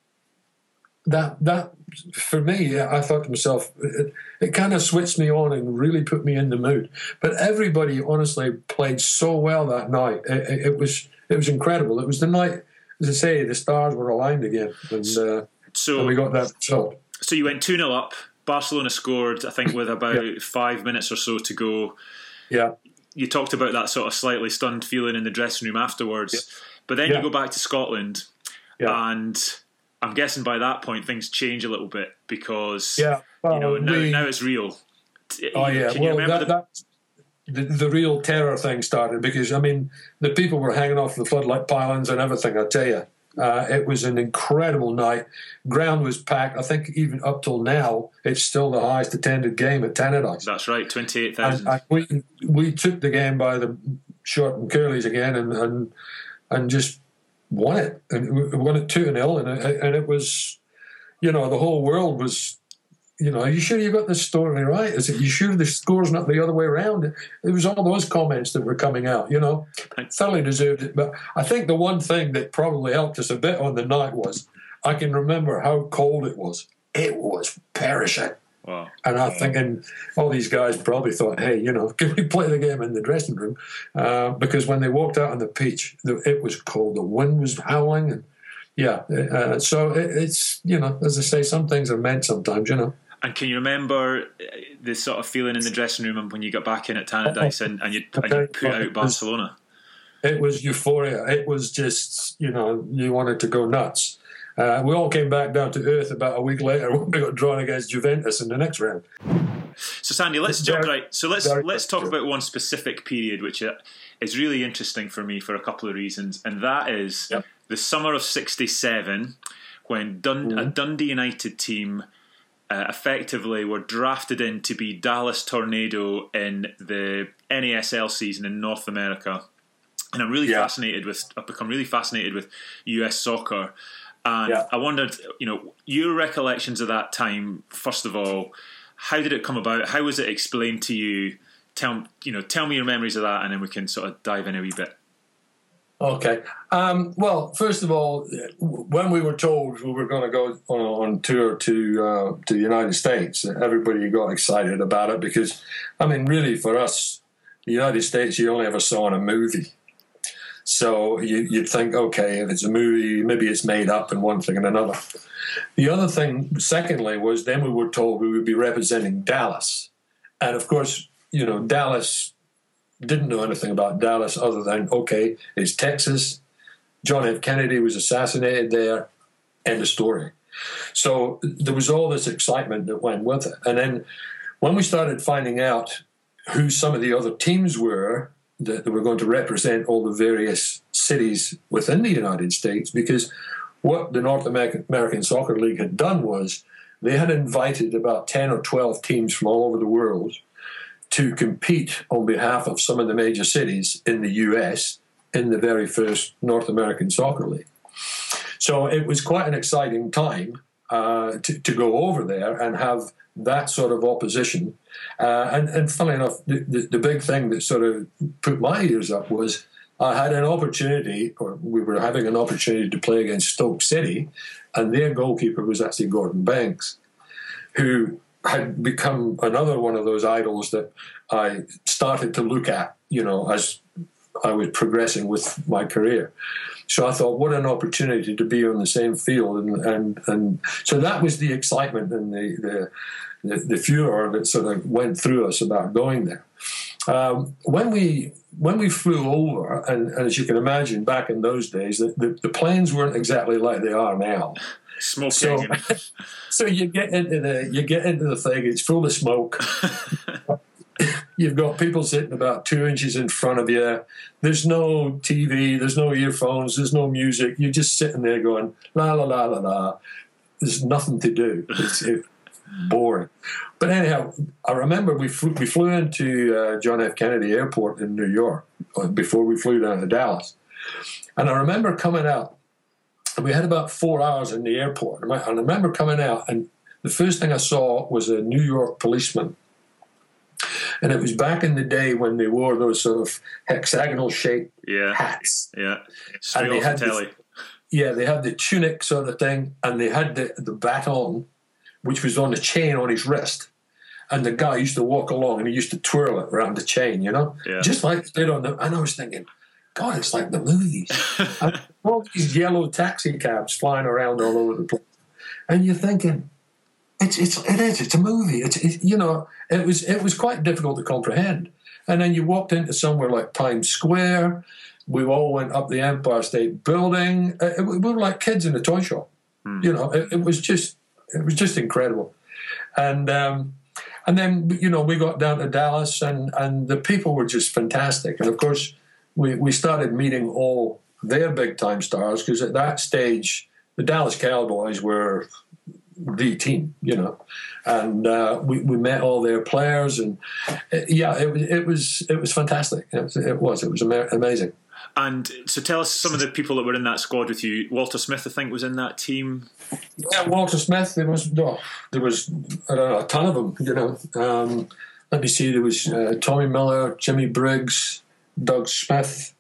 Speaker 3: that that for me, I thought to myself, it, it kind of switched me on and really put me in the mood. But everybody, honestly, played so well that night. It, it was it was incredible. It was the night, as I say, the stars were aligned again, and, uh,
Speaker 2: so
Speaker 3: and we got that result.
Speaker 2: So you went two 0 up. Barcelona scored, I think, with about yeah. five minutes or so to go.
Speaker 3: Yeah
Speaker 2: you talked about that sort of slightly stunned feeling in the dressing room afterwards, yeah. but then yeah. you go back to Scotland, and I'm guessing by that point things change a little bit because
Speaker 3: yeah, well,
Speaker 2: you know now, we, now it's real.
Speaker 3: Oh yeah, Can well that, the, that the, the real terror thing started because I mean the people were hanging off the floodlight pylons and everything. I tell you, uh, it was an incredible night. Ground was packed. I think even up till now, it's still the highest attended game at Tannadice.
Speaker 2: That's right, twenty eight thousand.
Speaker 3: We we took the game by the short and curlies again, and and and just won it, and we won it two 0 and it, and it was, you know, the whole world was you know, are you sure you got the story right? Is it you sure the score's not the other way around? It was all those comments that were coming out, you know. Thoroughly deserved it. But I think the one thing that probably helped us a bit on the night was I can remember how cold it was. It was perishing.
Speaker 2: Wow.
Speaker 3: And I'm thinking, all these guys probably thought, hey, you know, can we play the game in the dressing room? Uh, because when they walked out on the pitch, it was cold. The wind was howling. And yeah, uh, so it, it's, you know, as I say, some things are meant sometimes, you know.
Speaker 2: And can you remember uh, the sort of feeling in the dressing room when you got back in at Tannadice and, and, you, and you put out Barcelona?
Speaker 3: It was euphoria. It was just, you know, you wanted to go nuts. Uh, we all came back down to earth about a week later when we got drawn against Juventus in the next round.
Speaker 2: So Sandy, let's it's jump very, right. So let's let's talk about one specific period, which uh, is really interesting for me for a couple of reasons, and that is
Speaker 3: yep.
Speaker 2: the summer of '67, when Dun- mm-hmm. a Dundee United team uh, effectively were drafted in to be Dallas Tornado in the NASL season in North America. And I'm really yeah. fascinated with. I've become really fascinated with U.S. soccer, and yeah. I wondered, you know, your recollections of that time. First of all, how did it come about? How was it explained to you? Tell you know, tell me your memories of that, and then we can sort of dive in a wee bit.
Speaker 3: Okay. Um, well, first of all, when we were told we were going to go on, on tour to uh, to the United States, everybody got excited about it because, I mean, really for us, the United States you only ever saw in a movie. So you, would think, okay, if it's a movie, maybe it's made up and one thing and another. The other thing, secondly, was then we were told we would be representing Dallas, and of course, you know, Dallas didn't know anything about Dallas other than, okay, it's Texas. John F. Kennedy was assassinated there. End of story. So there was all this excitement that went with it. And then when we started finding out who some of the other teams were that, were going to represent all the various cities within the United States, because what the North American, American Soccer League had done was they had invited about 10 or 12 teams from all over the world to compete on behalf of some of the major cities in the US in the very first North American Soccer League. So it was quite an exciting time uh, to, to go over there and have that sort of opposition. Uh, and, and funnily enough, the, the, the, big thing that sort of put my ears up was I had an opportunity, or we were having an opportunity to play against Stoke City, and their goalkeeper was actually Gordon Banks, who had become another one of those idols that I started to look at, you know, as I was progressing with my career. So I thought, what an opportunity to be on the same field, and and, and so that was the excitement and the the, the, the furor that sort of went through us about going there. Um, when we when we flew over, and, and, as you can imagine, back in those days, the, the, the planes weren't exactly like they are now.
Speaker 2: Smoking.
Speaker 3: So, so you get into the you get into the thing. It's full of smoke. You've got people sitting about two inches in front of you. There's no TV. There's no earphones. There's no music. You're just sitting there going la la la la la. There's nothing to do. It's it, boring. But anyhow, I remember we flew, we flew into uh, John F. Kennedy Airport in New York uh, before we flew down to Dallas, and I remember coming out. We had about four hours in the airport, and I remember coming out, and the first thing I saw was a New York policeman and it was back in the day when they wore those sort of hexagonal shaped
Speaker 2: yeah.
Speaker 3: hats.
Speaker 2: Yeah, straight and they had the telly.
Speaker 3: yeah, they had the tunic sort of thing, and they had the, the baton, which was on a chain on his wrist. And the guy used to walk along and he used to twirl it around the chain, you know,
Speaker 2: yeah.
Speaker 3: just like they did on the. And I was thinking, God, it's like the movies. all these yellow taxi cabs flying around all over the place, and you're thinking, it's it's it is. It's a movie. It's it, you know. It was it was quite difficult to comprehend. And then you walked into somewhere like Times Square. We all went up the Empire State Building. It, it, we were like kids in a toy shop.
Speaker 2: Hmm.
Speaker 3: You know, it, it, was just it was just incredible. And um, and then you know we got down to Dallas, and and the people were just fantastic. And of course, we we started meeting all their big time stars because at that stage the Dallas Cowboys were the team, you know, and uh, we, we met all their players, and uh, yeah, it was it was it was fantastic. It was it was, it was amazing.
Speaker 2: And so, tell us some of the people that were in that squad with you. Walter Smith, I think, was in that team.
Speaker 3: Yeah, Walter Smith. There was oh, there was know a ton of them. You know, um, let me see. There was uh, Tommy Miller, Jimmy Briggs, Doug Smith,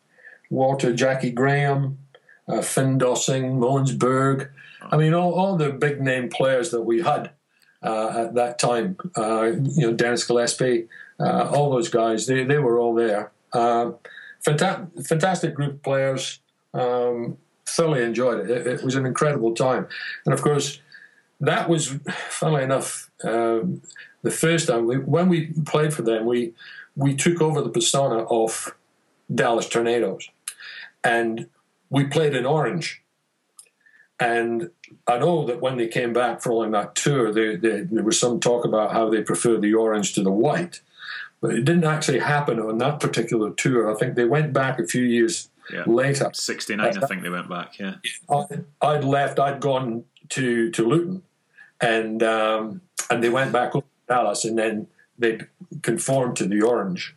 Speaker 3: Walter, Jackie Graham, uh, Finn Dossing, Mogens Berg. I mean, all, all the big name players that we had uh, at that time, uh, you know, Dennis Gillespie, uh, all those guys, they, they were all there. Uh, fanta- fantastic group of players. Um, thoroughly enjoyed it. it. it. was an incredible time. And of course, that was, funnily enough, um, the first time we, when we played for them, we we took over the persona of Dallas Tornadoes, and we played in orange. And I know that when they came back following that tour, they, they, there was some talk about how they preferred the orange to the white. But it didn't actually happen on that particular tour. I think they went back a few years yeah. later.
Speaker 2: 69, I think they went back, yeah.
Speaker 3: I, would left, I'd gone to, to Luton, and, um, and they went back up to Dallas, and then they conformed to the orange.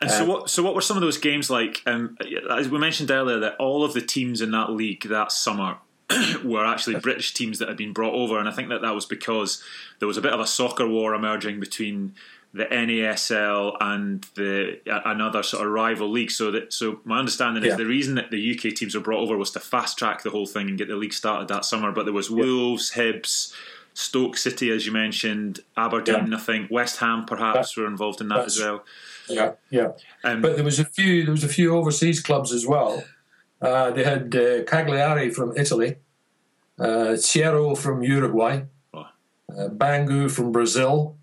Speaker 2: And so, what? So, what were some of those games like? Um, as we mentioned earlier, that all of the teams in that league that summer were actually British teams that had been brought over, and I think that that was because there was a bit of a soccer war emerging between the NASL and the another sort of rival league. So that so my understanding yeah. is the reason that the UK teams were brought over was to fast track the whole thing and get the league started that summer. But there was yeah. Wolves, Hibs, Stoke City, as you mentioned, Aberdeen. Yeah. I think West Ham perhaps were involved in that as well.
Speaker 3: Yeah, yeah. Um, but there was a few. There was a few overseas clubs as well. Uh, they had uh, Cagliari from Italy, uh, from Uruguay, oh. uh, Bangu from Brazil.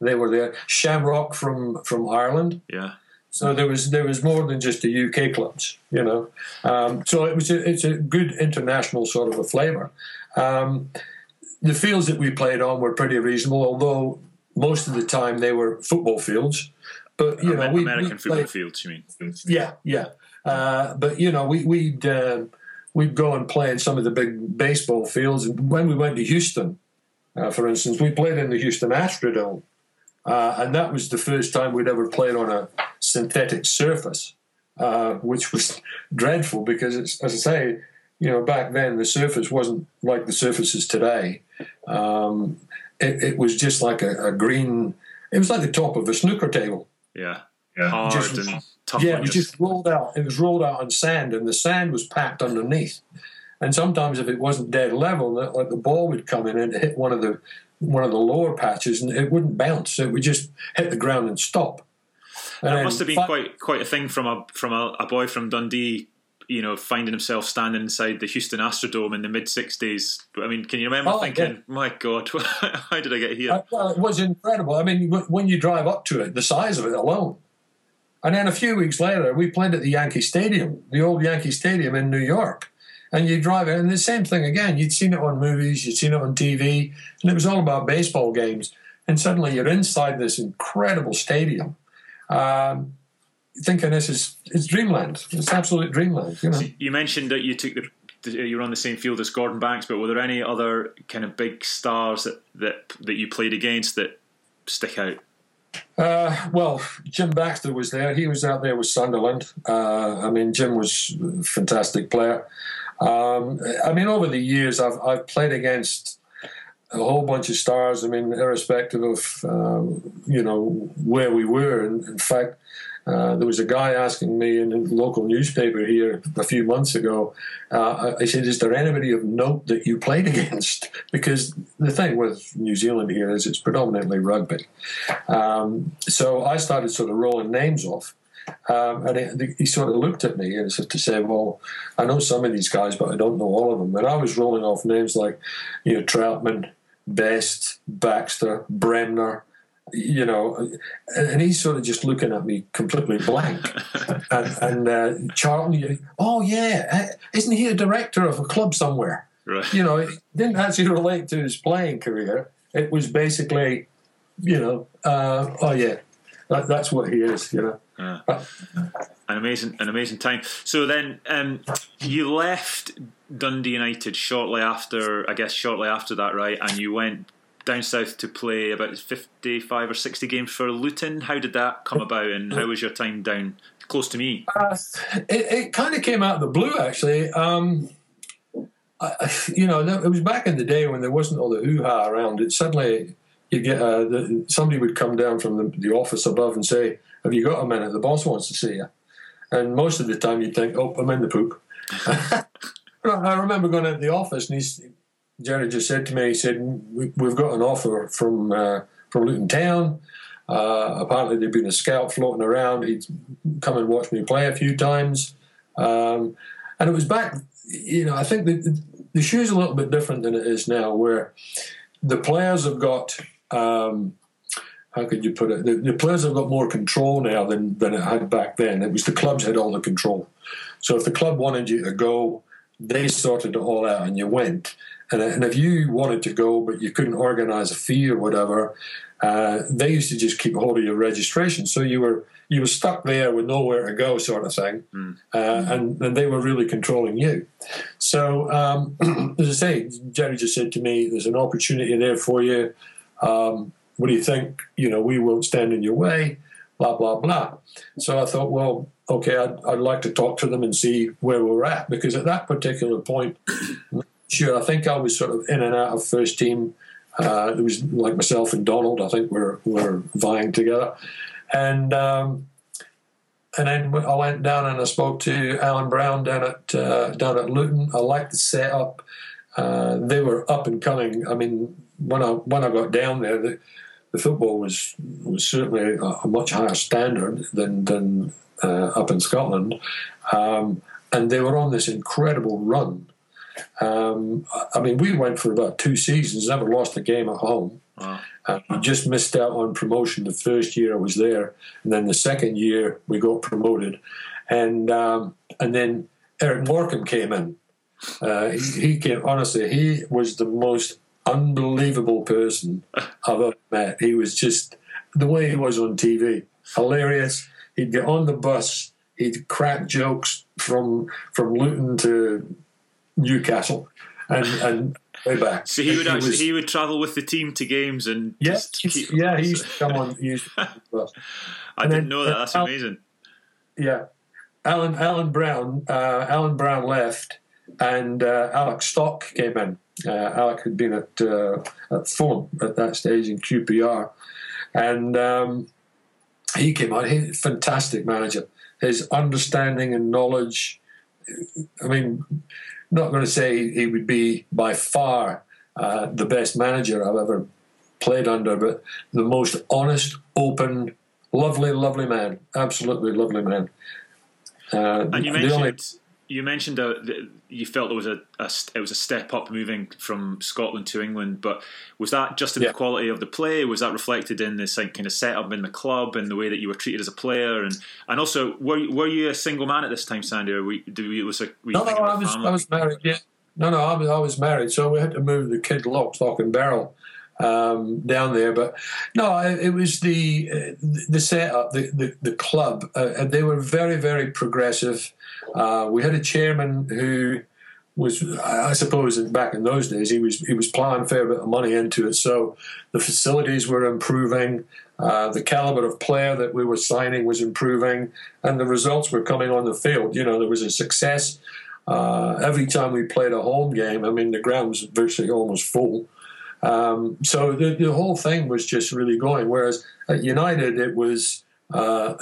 Speaker 3: They were there. Shamrock from from Ireland.
Speaker 2: Yeah.
Speaker 3: So there was there was more than just the UK clubs, you know. Um, so it was a, it's a good international sort of a flavour. Um, the fields that we played on were pretty reasonable, although most of the time they were football fields. But you know, we,
Speaker 2: American we football fields. You mean?
Speaker 3: Yeah, yeah. Uh, but you know, we, we'd uh, we'd go and play in some of the big baseball fields. And when we went to Houston, uh, for instance, we played in the Houston Astrodome, uh, and that was the first time we'd ever played on a synthetic surface. uh, which was dreadful because as I say, you know, back then the surface wasn't like the surfaces today. Um, it, it, was just like a, a, green. It was like the top of a snooker table.
Speaker 2: Yeah, yeah, hard just, and tough.
Speaker 3: Yeah, it was just rolled out. It was rolled out on sand, and the sand was packed underneath. And sometimes, if it wasn't dead level, like the ball would come in and hit one of the one of the lower patches, and it wouldn't bounce. It would just hit the ground and stop.
Speaker 2: And that must have been quite quite a thing from a from a, a, boy from Dundee, you know, finding himself standing inside the Houston Astrodome in the mid '60s. I mean, can you remember oh, thinking, yeah. "My God, how did I get here?" Uh,
Speaker 3: well, it was incredible. I mean, when you drive up to it, the size of it alone. And then a few weeks later, we played at the Yankee Stadium, the old Yankee Stadium in New York and you drive it, and the same thing again. You'd seen it on movies, you'd seen it on TV, and it was all about baseball games. And suddenly you're inside this incredible stadium, um, thinking this is it's dreamland. It's absolute dreamland. You know. So
Speaker 2: you mentioned that you took the you were on the same field as Gordon Banks, but were there any other kind of big stars that that, that you played against that stick out?
Speaker 3: Uh, well, Jim Baxter was there. He was out there with Sunderland. Uh, I mean, Jim was a fantastic player. Um, I mean, over the years, I've I've played against a whole bunch of stars. I mean, irrespective of um, you know where we were. In, in fact, uh, there was a guy asking me in a local newspaper here a few months ago. Uh, I said, "Is there anybody of note that you played against?" Because the thing with New Zealand here is it's predominantly rugby. Um, so I started sort of rolling names off. Um, and he, he, sort of looked at me as if to say, "Well, I know some of these guys, but I don't know all of them." And I was rolling off names like, you know, Trautmann, Best, Baxter, Bremner, you know, and he's sort of just looking at me completely blank. and, and uh, Charlton, oh yeah, uh, isn't he a director of a club somewhere? Right. You know, it didn't actually relate to his playing career. It was basically, you know, uh, oh yeah, that, that's what he is. You know.
Speaker 2: Yeah. An amazing, an amazing time. So then, um, you left Dundee United shortly after, I guess, shortly after that, right? And you went down south to play about fifty-five or sixty games for Luton. How did that come about, and how was your time down close to me?
Speaker 3: Uh, it, it kind of came out of the blue, actually. Um, I, you know, it was back in the day when there wasn't all the hoo ha around. It suddenly you get uh, the, somebody would come down from the, the office above and say have you got a minute? The boss wants to see you. And most of the time you'd think, oh, I'm in the poop. I remember going into the office and he's, Jerry just said to me, he said, we, have got an offer from, uh, from Luton Town. Uh, apparently there'd been a scout floating around. He'd come and watch me play a few times. Um, and it was back, you know, I think the, the shoe's a little bit different than it is now, where the players have got um, how could you put it? The, the, players have got more control now than, than it had back then. It was the clubs had all the control. So if the club wanted you to go, they sorted it all out and you went. And, and if you wanted to go but you couldn't organise a fee or whatever, uh, they used to just keep hold of your registration. So you were you were stuck there with nowhere to go, sort of thing. Mm. Uh, and, and they were really controlling you. So um, as I say, Jerry just said to me, "There's an opportunity there for you." Um, what do you think? You know, we won't stand in your way, blah, blah, blah. So I thought, well, okay, I'd, I'd like to talk to them and see where we're at because at that particular point, sure, I think I was sort of in and out of first team. Uh, it was like myself and Donald, I think we're, we're vying together. And, um, and then I went down and I spoke to Alan Brown down at uh, down at Luton. I liked the setup. Uh, they were up and coming. I mean, when I when I got down there, the, the football was was certainly a, a much higher standard than than uh, up in Scotland, um, and they were on this incredible run. Um, I mean, we went for about two seasons, never lost a game at home. Wow. Uh, we just missed out on promotion the first year I was there, and then the second year we got promoted, and um, and then Eric Morecambe came in. Uh, he, he came honestly. He was the most unbelievable person I've ever met. He was just the way he was on TV, hilarious. He'd get on the bus, he'd crack jokes from from Luton to Newcastle, and and way back.
Speaker 2: So he would he actually was, he would travel with the team to games and
Speaker 3: yeah, keep, yeah, he used to come on. He used to
Speaker 2: I didn't then, know that. That's amazing.
Speaker 3: Yeah, Alan Alan Brown uh, Alan Brown left, and uh, Alec Stock came in. Uh, Alec had been at uh, at Fulham at that stage in QPR, and um, he came on. He fantastic manager. His understanding and knowledge. I mean, not going to say he would be by far uh, the best manager I've ever played under, but the most honest, open, lovely, lovely man. Absolutely lovely man.
Speaker 2: Uh, and you mentioned only, you mentioned uh, that you felt there was a, a, it was a step up moving from Scotland to England, but was that just in yeah. the quality of the play? Was that reflected in this like, kind of setup in the club and the way that you were treated as a player? And and also, were were you a single man at this time, Sandy? Or you, do you, was a,
Speaker 3: no, no, I was I was married. Yeah, no, no, I was I was married, so we had to move the kid lock, stock, and barrel um, down there. But no, it was the uh, the setup, the the, the club. Uh, they were very very progressive. Uh, we had a chairman who was, I suppose, back in those days, he was he was plowing a fair bit of money into it. So the facilities were improving. Uh, the caliber of player that we were signing was improving, and the results were coming on the field. You know, there was a success. Uh, every time we played a home game, I mean, the ground was virtually almost full. Um, so the, the, whole thing was just really going. Whereas at United, it was uh,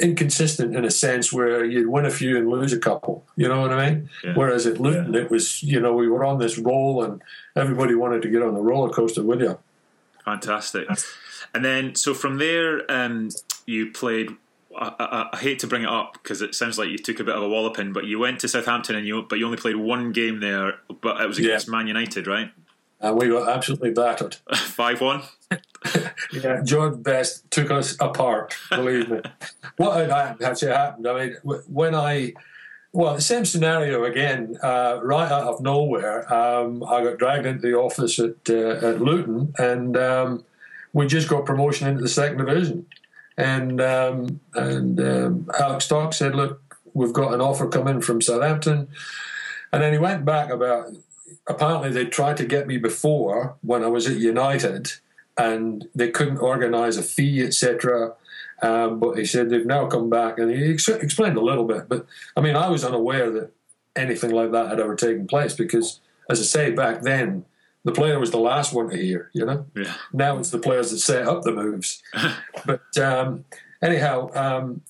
Speaker 3: inconsistent in a sense where you'd win a few and lose a couple. You know what I mean? Yeah. Whereas at Luton, yeah. it was, you know, we were on this roll and everybody wanted to get on the roller coaster with you.
Speaker 2: Fantastic. And then, so from there, um, you played I, I, I, hate to bring it up because it sounds like you took a bit of a walloping, but you went to Southampton and you but you only played one game there, but it was against yeah. Man United, right?
Speaker 3: And we got absolutely battered.
Speaker 2: Five one.
Speaker 3: yeah, George Best took us apart. Believe me. what had actually happened? I mean, when I well, the same scenario again. Uh, right out of nowhere, um, I got dragged into the office at uh, at Luton, and um, we just got promotion into the second division. And um, and um, Alec Stock said, "Look, we've got an offer coming from Southampton." And then he went back about apparently they tried to get me before when I was at United, and they couldn't organise a fee, etc. Um, but he said they've now come back, and he ex- explained a little bit. But I mean, I was unaware that anything like that had ever taken place because, as I say, back then the player was the last one to hear. You know,
Speaker 2: yeah.
Speaker 3: now it's the players that set up the moves. but um, anyhow, um,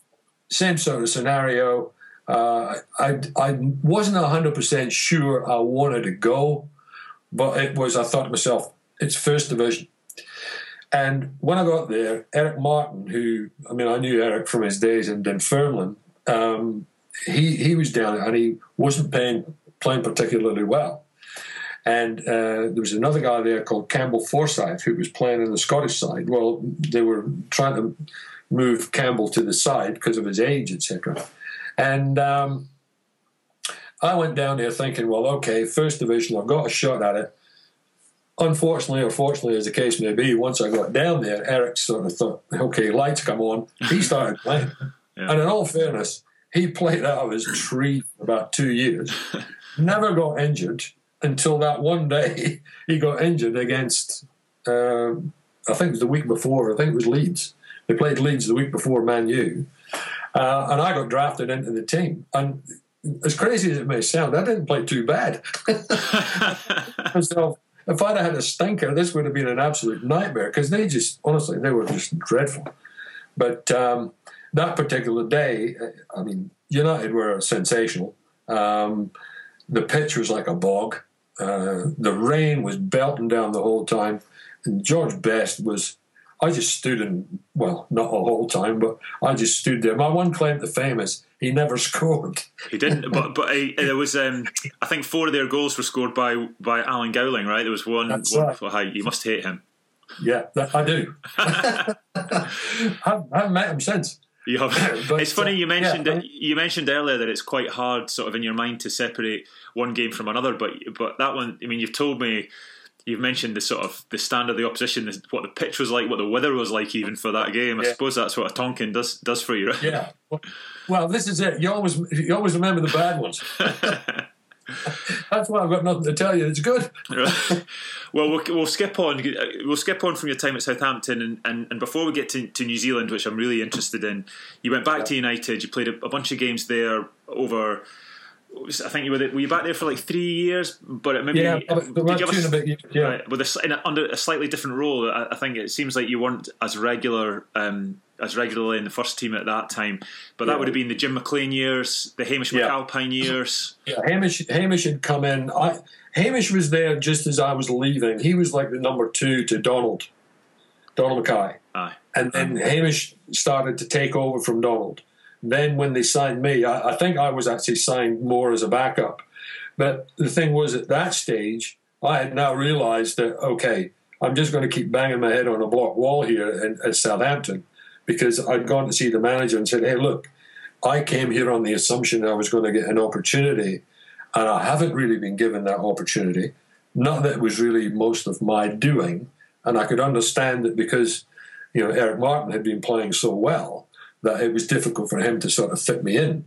Speaker 3: same sort of scenario uh, I, I wasn't 100% sure I wanted to go, but it was, I thought to myself, it's first division. And when I got there, Eric Martin, who, I mean, I knew Eric from his days in Dunfermline, um, he, he was down there and he wasn't playing, playing particularly well. And uh, there was another guy there called Campbell Forsyth who was playing in the Scottish side. Well, they were trying to move Campbell to the side because of his age, etc. And um, I went down there thinking, well, okay, first division, I've got a shot at it. Unfortunately, or fortunately, as the case may be, once I got down there, Eric sort of thought, okay, lights come on. He started playing. yeah. And in all fairness, he played out of his tree for about two years, never got injured until that one day he got injured against, uh, I think it was the week before, I think it was Leeds. They played Leeds the week before Man U. Uh, and I got drafted into the team. And as crazy as it may sound, I didn't play too bad. so if I'd had a stinker, this would have been an absolute nightmare because they just, honestly, they were just dreadful. But um, that particular day, I mean, United were sensational. Um, the pitch was like a bog. Uh, the rain was belting down the whole time. And George Best was I just stood and well, not the whole time, but I just stood there. My one claim to fame is he never scored.
Speaker 2: He didn't, but but he, there was um, I think four of their goals were scored by by Alan Gowling, right? There was one. That's one right. you must hate him.
Speaker 3: Yeah, I do. I haven't met him since.
Speaker 2: Yeah, but, it's funny you mentioned yeah, you mentioned earlier that it's quite hard, sort of in your mind, to separate one game from another. But but that one, I mean, you've told me you've mentioned the sort of the stand of the opposition, what the pitch was like, what the weather was like, even for that game. I suppose that's what a Tonkin does does for you, right?
Speaker 3: Yeah. Well, this is it. You always you always remember the bad ones. That's why I've got nothing to tell you. It's good.
Speaker 2: well, well, we'll skip on. We'll skip on from your time at Southampton, and, and, and before we get to, to New Zealand, which I'm really interested in, you went back yeah. to United. You played a, a bunch of games there over I think you were were you back there for like three years, but maybe
Speaker 3: yeah, did you have a, bit, yeah.
Speaker 2: Right, with a, in a, under a slightly different role. I, I, think it seems like you weren't as regular um, as regularly in the first team at that time, but that yeah. would have been the Jim McLean years, the Hamish yeah. McAlpine years.
Speaker 3: Yeah, Hamish Hamish had come in. I, Hamish was there just as I was leaving. He was like the number two to Donald, Donald Mackay.
Speaker 2: Aye.
Speaker 3: And then Hamish started to take over from Donald then when they signed me, I, I, think I was actually signed more as a backup. But the thing was, at that stage, I had now realised that okay, I'm just going to keep banging my head on a block wall here in, at Southampton because I'd gone to see the manager and said, "Hey, look, I came here on the assumption I was going to get an opportunity, and I haven't really been given that opportunity. Not that it was really most of my doing, and I could understand it because." You know, Eric Martin had been playing so well that it was difficult for him to sort of fit me in.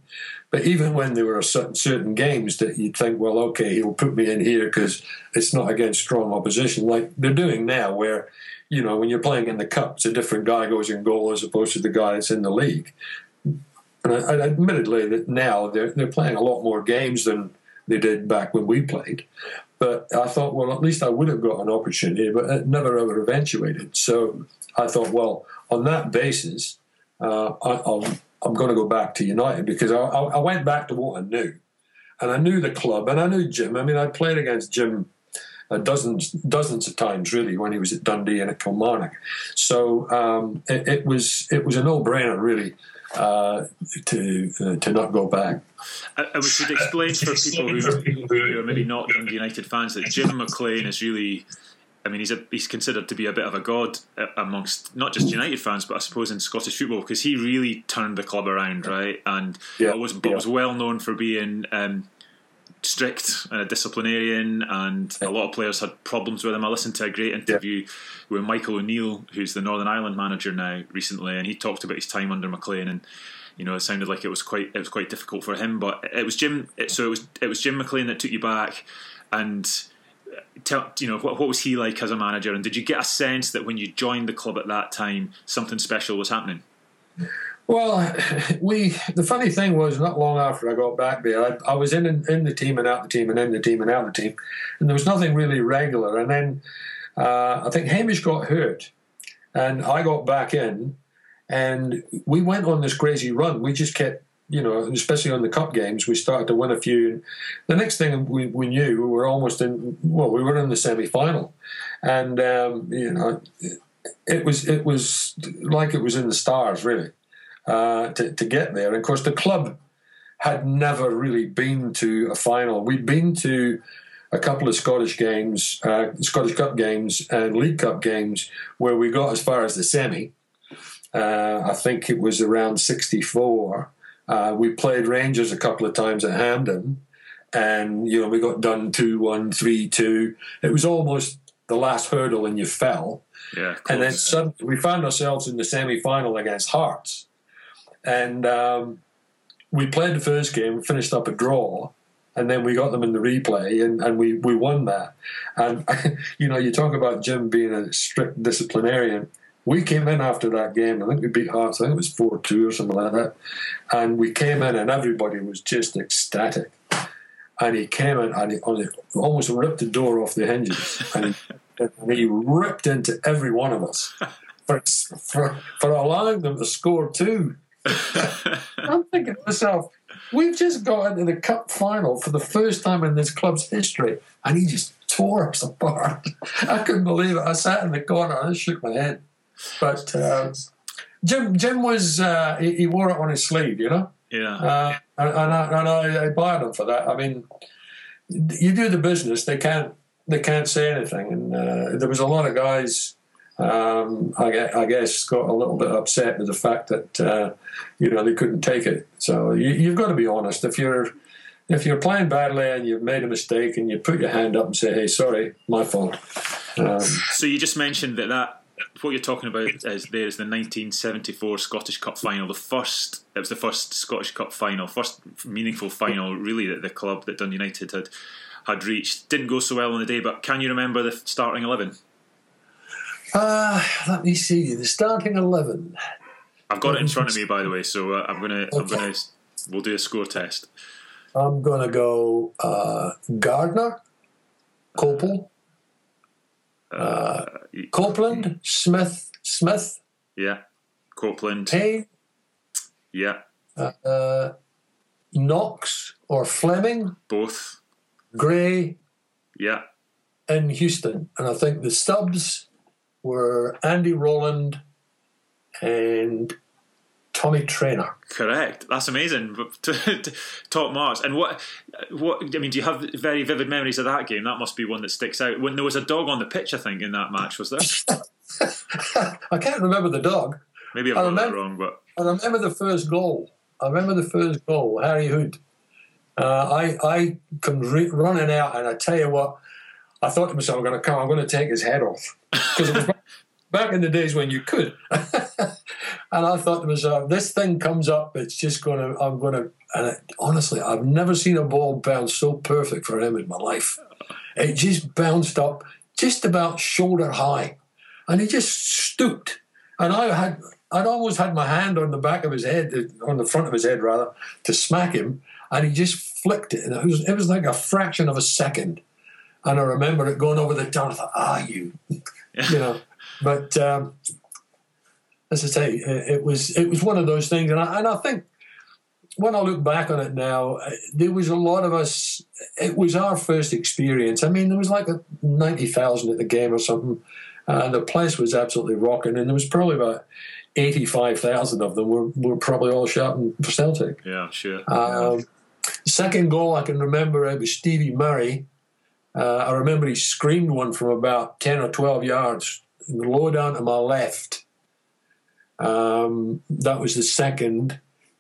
Speaker 3: But even when there were certain, certain games that you'd think, well, okay, he'll put me in here because it's not against strong opposition, like they're doing now, where you know when you're playing in the cup, it's a different guy goes in goal as opposed to the guy that's in the league. And I, admittedly, that now they're they're playing a lot more games than they did back when we played. But I thought, well, at least I would have got an opportunity, but it never ever eventuated. So I thought, well, on that basis, uh, I, am going to go back to United because I, I, went back to what I knew. And I knew the club and I knew Jim. I mean, I played against Jim uh, dozens dozens of times really when he was at Dundee and at Kilmarnock. So um, it, it, was it was a no brainer really uh, to uh, to not go back.
Speaker 2: I, I should explain for people who, who are maybe not Dundee United fans that Jim McLean is really I mean, he's a, he's considered to be a bit of a god uh, amongst not just United fans, but I suppose in Scottish football because he really turned the club around, right? And yeah, was but yeah. was well known for being um, strict and a disciplinarian, and a lot of players had problems with him. I listened to a great interview yeah. with Michael O'Neill, who's the Northern Ireland manager now, recently, and he talked about his time under McLean and you know, it sounded like it was quite it was quite difficult for him. But it was Jim. So it was it was Jim McLean that took you back, and tell, you know, what, what was he like as a manager? And did you get a sense that when you joined the club at that time, something special was happening?
Speaker 3: Well, we the funny thing was not long after I got back there, I, I was in in the team and out the team and in the team and out the team, and there was nothing really regular. And then uh, I think Hamish got hurt, and I got back in, and we went on this crazy run. We just kept you know, especially on the cup games, we started to win a few. The next thing we, we knew, we were almost in. Well, we were in the semi final, and um, you know, it, was it was like it was in the stars, really, uh, to to get there. And of course, the club had never really been to a final. We'd been to a couple of Scottish games, uh, Scottish Cup games, and League Cup games where we got as far as the semi. Uh, I think it was around '64 uh, we played Rangers a couple of times at Hampden, and you know we got done two one, three two. It was almost the last hurdle, and you fell.
Speaker 2: Yeah,
Speaker 3: and then suddenly we found ourselves in the semi final against Hearts, and um, we played the first game, finished up a draw, and then we got them in the replay, and, and we, we won that. And you know, you talk about Jim being a strict disciplinarian we came in after that game. I think we beat Hearts. I think it was four two or something like that. And we came in, and everybody was just ecstatic. And he came in and he, almost ripped the door off the hinges, and he, and he ripped into every one of us for, for, for allowing them to score two. I'm thinking to myself, we've just got into the cup final for the first time in this club's history, and he just tore us apart. I couldn't believe it. I sat in the corner and I shook my head. But uh, Jim Jim was uh, he, he, wore it on his sleeve, you know.
Speaker 2: Yeah. Uh,
Speaker 3: and, and, I, and I admired him for that. I mean, you do the business; they can't they can't say anything. And uh, there was a lot of guys. Um, I, guess, I, guess got a little bit upset with the fact that uh, you know they couldn't take it. So you, you've got to be honest. If you're if you're playing badly and you've made a mistake and you put your hand up and say, "Hey, sorry, my fault."
Speaker 2: Um, so you just mentioned that that what you're talking about is there is the 1974 Scottish Cup final. The first, it was the first Scottish Cup final, first meaningful final really that the club that Dundee United had had reached. Didn't go so well on the day, but can you remember the starting eleven?
Speaker 3: Uh, let me see the starting eleven.
Speaker 2: I've got it in front of me, by the way, so uh, I'm gonna I'm gonna we'll do a score test.
Speaker 3: I'm gonna go uh, Gardner, Kopel, uh, Copland, Smith, Smith,
Speaker 2: yeah, Copland,
Speaker 3: Payne,
Speaker 2: yeah,
Speaker 3: uh, uh, Knox or Fleming,
Speaker 2: both,
Speaker 3: Gray,
Speaker 2: yeah,
Speaker 3: In Houston. And I think the stubs were Andy Rolland and Tommy Traynor.
Speaker 2: Correct. That's amazing. Top marks. And what, what? I mean, do you have very vivid memories of that game? That must be one that sticks out. When there was a dog on the pitch, I think in that match was there.
Speaker 3: I can't remember the dog.
Speaker 2: Maybe I've got that wrong, but
Speaker 3: I remember the first goal. I remember the first goal, Harry Hood. Uh, I I come re- running out, and I tell you what, I thought to myself, I'm going to come, I'm going to take his head off because it was back in the days when you could. and I thought to myself, this thing comes up, it's just going to, I'm going to, and it, honestly, I've never seen a ball bounce so perfect for him in my life. It just bounced up just about shoulder high, and he just stooped. And I had, I'd almost had my hand on the back of his head, on the front of his head rather, to smack him, and he just flicked it, and it was, it was like a fraction of a second. And I remember it going over the top. I thought, ah, you, you know. But um, as I say, it was it was one of those things, and I, and I think when I look back on it now, there was a lot of us. It was our first experience. I mean, there was like ninety thousand at the game or something. and the place was absolutely rocking, and there was probably about eighty-five thousand of them were, were probably all shouting for Celtic.
Speaker 2: Yeah, sure.
Speaker 3: Um, second goal I can remember it was Stevie Murray. Uh, I remember he screamed one from about ten or twelve yards low down to my left. Um, that was the second.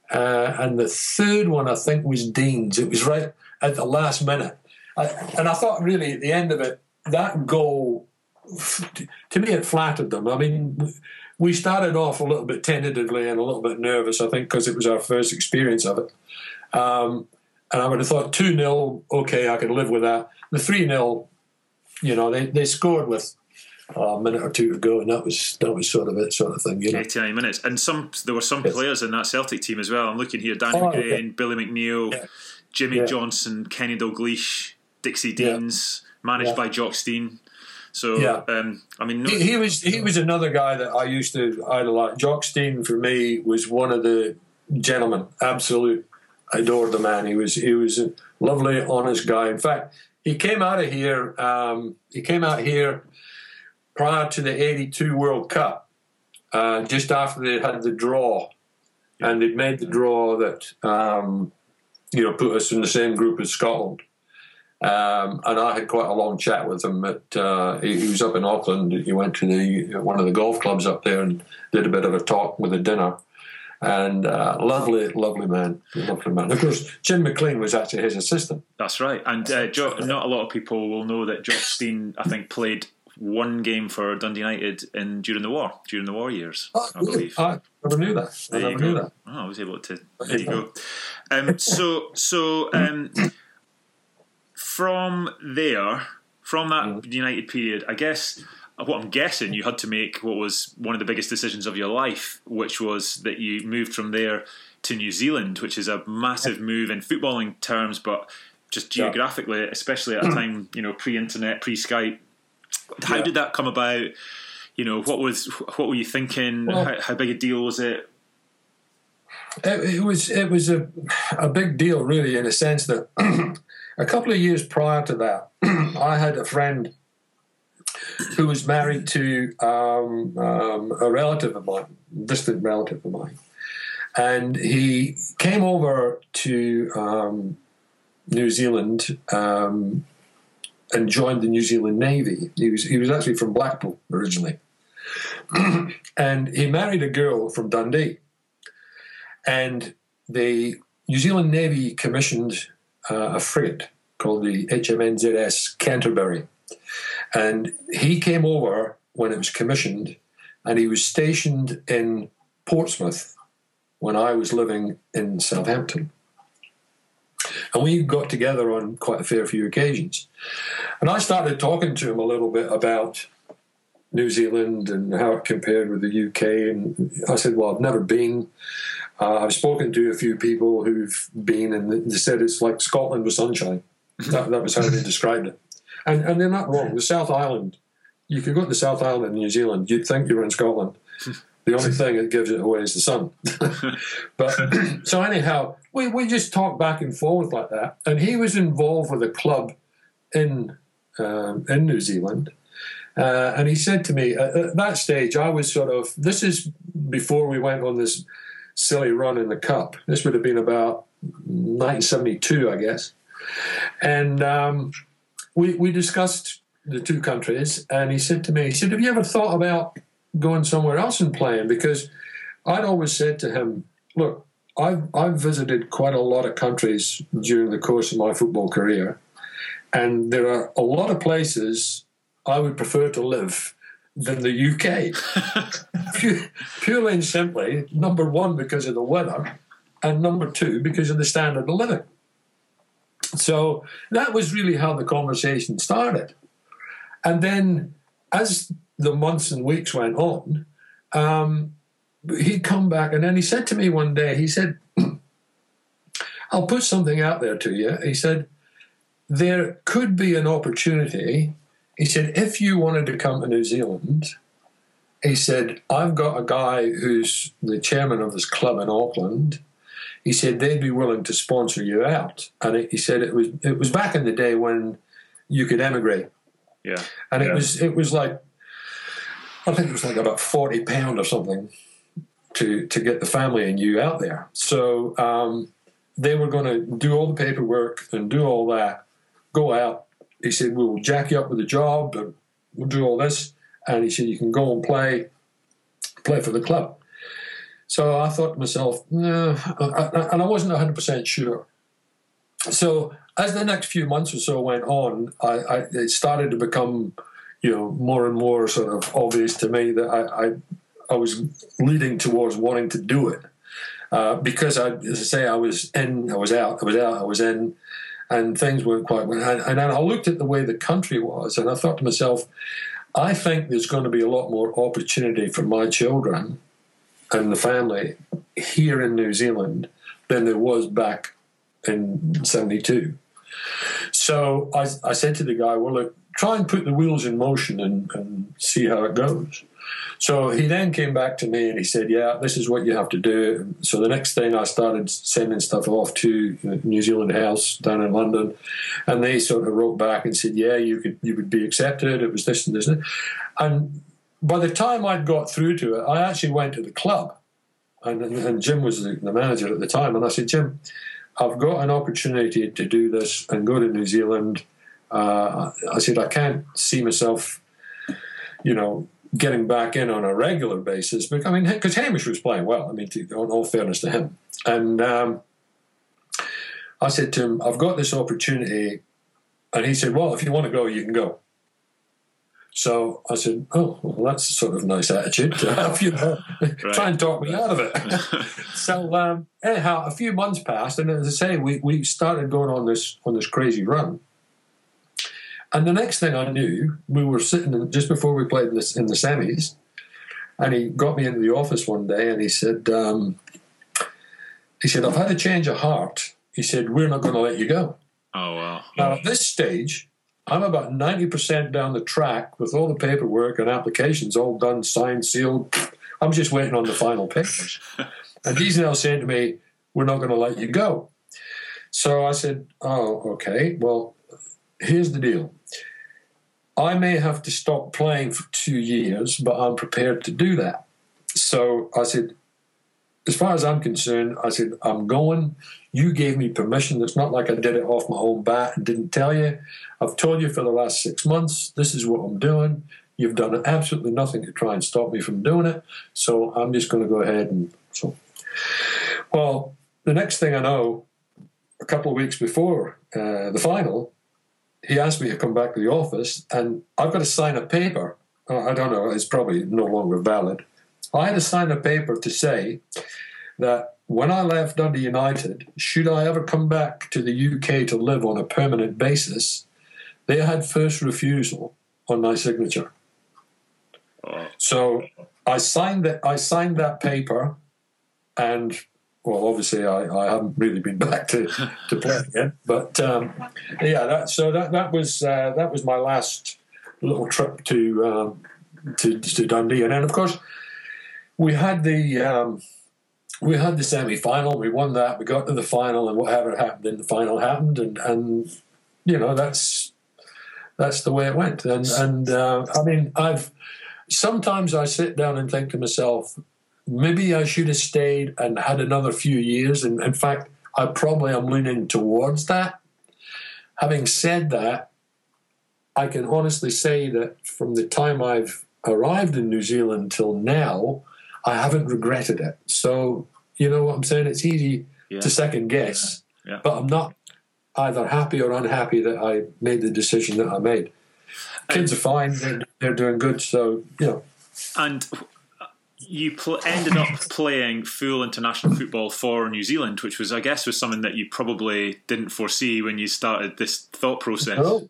Speaker 3: Uh, and the third one, I think, was Deans. It was right at the last minute. I, and I thought, really, at the end of it, that goal, to me, it flattered them. I mean, we started off a little bit tentatively and a little bit nervous, I think, because it was our first experience of it. Um, and I would have thought 2 0, okay, I can live with that. The 3 0, you know, they, they scored with a minute or two to go, and that was that was sort of it, sort of thing. You know?
Speaker 2: Eighty nine minutes, and some there were some yes. players in that Celtic team as well. I'm looking here: Danny oh, Gray. Billy McNeill, yeah. Jimmy yeah. Johnstone, Kenny Dalglish, Dixie Deans, managed by Jock Stein. So yeah. Um, I mean,
Speaker 3: no, he, he, was he was another guy that I used to idolize. Jock Stein for me was one of the gentlemen. Absolute, I adored the man. He was he was a lovely, honest guy. In fact, he came out of here. Um, he came out here prior to the 82 World Cup, uh, just after they had the draw, and they'd made the draw that, um, you know, put us in the same group as Scotland. Um, and I had quite a long chat with him. At uh, he, he, was up in Auckland. He went to the one of the golf clubs up there and did a bit of a talk with a dinner. And uh, lovely, lovely man, lovely man. Of course, Jim McLean was actually his assistant.
Speaker 2: That's right. And uh, jo- not a lot of people will know that Jock Stein, I think, played one game for Dundee United in during the war, during the war years, oh, I believe.
Speaker 3: I never knew that. I never knew that. Oh,
Speaker 2: I was able to. There you go. Um, so, so um, from there, from that. United period, I guess what I'm guessing you had to make what was one of the biggest decisions of your life, which was that you moved from there to New Zealand, which is a massive move in footballing terms, but just geographically, especially at a time you know pre-internet, pre-Skype how yeah. did that come about? You know, what was what were you thinking? Well, how, how, big a deal was it?
Speaker 3: it? It was it was a a big deal, really, in a sense that a couple of years prior to that, I had a friend who was married to um, um, a relative of mine, distant relative of mine, and he came over to um, New Zealand um, and joined the New Zealand Navy. He was he was actually from Blackpool originally, and he married a girl from Dundee. And the New Zealand Navy commissioned uh, a frigate called the HMNZS Canterbury, and he came over when it was commissioned and he was stationed in Portsmouth when I was living in Southampton. And we got together on quite a fair few occasions. And I started talking to him a little bit about New Zealand and how it compared with the UK. And I said, Well, I've never been. Uh, I've spoken to a few people who've been, and they said it's like Scotland with sunshine. That, that was how they described it. And, and they're not wrong. The South Island, you could go to the South Island in New Zealand, you'd think you were in Scotland. The only thing that gives it away is the sun. but so anyhow, we, we just talked back and forth like that. And he was involved with a club in um, in New Zealand. Uh, and he said to me at, at that stage, I was sort of this is before we went on this silly run in the cup. This would have been about 1972, I guess. And um, we we discussed the two countries, and he said to me, he said, "Have you ever thought about going somewhere else and playing?" Because I'd always said to him, "Look, I've I've visited quite a lot of countries during the course of my football career, and there are a lot of places I would prefer to live." Than the UK, purely and simply, number one because of the weather, and number two because of the standard of living. So that was really how the conversation started. And then as the months and weeks went on, um, he'd come back and then he said to me one day, he said, I'll put something out there to you. He said, there could be an opportunity. He said, if you wanted to come to New Zealand, he said, I've got a guy who's the chairman of this club in Auckland he said they'd be willing to sponsor you out. And it, he said it was it was back in the day when you could emigrate.
Speaker 2: Yeah.
Speaker 3: And
Speaker 2: yeah.
Speaker 3: it was it was like I think it was like about forty pound or something to to get the family and you out there. So um, they were going to do all the paperwork and do all that. Go out. He said we'll jack you up with a job. And we'll do all this. And he said you can go and play play for the club. So I thought to myself, no, and I wasn't 100% sure. So as the next few months or so went on, I, I, it started to become, you know, more and more sort of obvious to me that I, I, I was leading towards wanting to do it. Uh, because I, as I say, I was in, I was out, I was out, I was in, and things weren't quite. And, and I looked at the way the country was, and I thought to myself, I think there's going to be a lot more opportunity for my children and the family here in New Zealand than there was back in 72. So I, I said to the guy, well, look, try and put the wheels in motion and, and see how it goes. So he then came back to me and he said, "Yeah, this is what you have to do." So the next thing, I started sending stuff off to uh, New Zealand House down in London, and they sort of wrote back and said, "Yeah, you could, you would be accepted." It was this and this, and this. And by the time I'd got through to it, I actually went to the club, and, and Jim was the, the, manager at the time, and I said, Jim, I've got an opportunity to do this and go to New Zealand. Uh, I said, I can't see myself, you know, getting back in on a regular basis. But I mean, because Hamish was playing well. I mean, to, in all fairness to him, and um, I said to him, I've got this opportunity, and he said, Well, if you want to go, you can go. So I said, "Oh, well, that's a sort of nice attitude to have, you know. right. Try and talk me out of it." so um, anyhow, a few months passed, and as I say, we, we started going on this on this crazy run. And the next thing I knew, we were sitting just before we played in, this, in the semis, and he got me into the office one day, and he said, um, "He said I've had a change of heart." He said, "We're not going to let you go."
Speaker 2: Oh wow!
Speaker 3: Now at this stage, I'm about 90% down the track with all the paperwork and applications all done, signed, sealed. I'm just waiting on the final papers. and he's now saying to me, We're not going to let you go. So I said, Oh, okay. Well, here's the deal. I may have to stop playing for two years, but I'm prepared to do that. So I said, as far as I'm concerned, I said, I'm going. You gave me permission. It's not like I did it off my own bat and didn't tell you. I've told you for the last six months, this is what I'm doing. You've done absolutely nothing to try and stop me from doing it. So I'm just going to go ahead and so. Well, the next thing I know, a couple of weeks before uh, the final, he asked me to come back to the office, and I've got to sign a paper uh, I don't know, it's probably no longer valid. I had to sign a paper to say that when I left Dundee United, should I ever come back to the UK to live on a permanent basis, they had first refusal on my signature.
Speaker 2: Oh.
Speaker 3: So I signed that. I signed that paper, and well, obviously I, I haven't really been back to, to play again. But um, yeah, that so that that was uh, that was my last little trip to um, to to Dundee, and then of course we had the. Um, we had the semi final, we won that, we got to the final, and whatever happened in the final happened, and, and you know, that's that's the way it went. And and uh, I mean, I've sometimes I sit down and think to myself, maybe I should have stayed and had another few years. And in fact, I probably am leaning towards that. Having said that, I can honestly say that from the time I've arrived in New Zealand till now, I haven't regretted it. So, you know what I'm saying? It's easy
Speaker 2: Yeah.
Speaker 3: to second guess,
Speaker 2: Yeah.
Speaker 3: but I'm not either happy or unhappy that I made the decision that I made. Kids are fine; they're, they're doing good. So, you know,
Speaker 2: And you pl- ended up playing full international football for New Zealand, which was, I guess, was something that you probably didn't foresee when you started this thought process.
Speaker 3: No,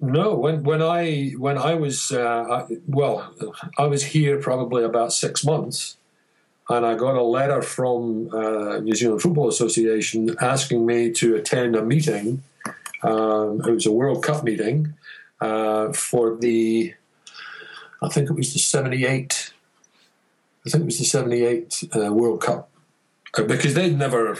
Speaker 3: no. When when I when I was uh, I, well, I was here probably about six months, and I got a letter from uh, New Zealand Football Association asking me to attend a meeting. Um, it was a World Cup meeting uh, for the, I think it was the '78. I think it was the '78 uh, World Cup uh, because they'd never,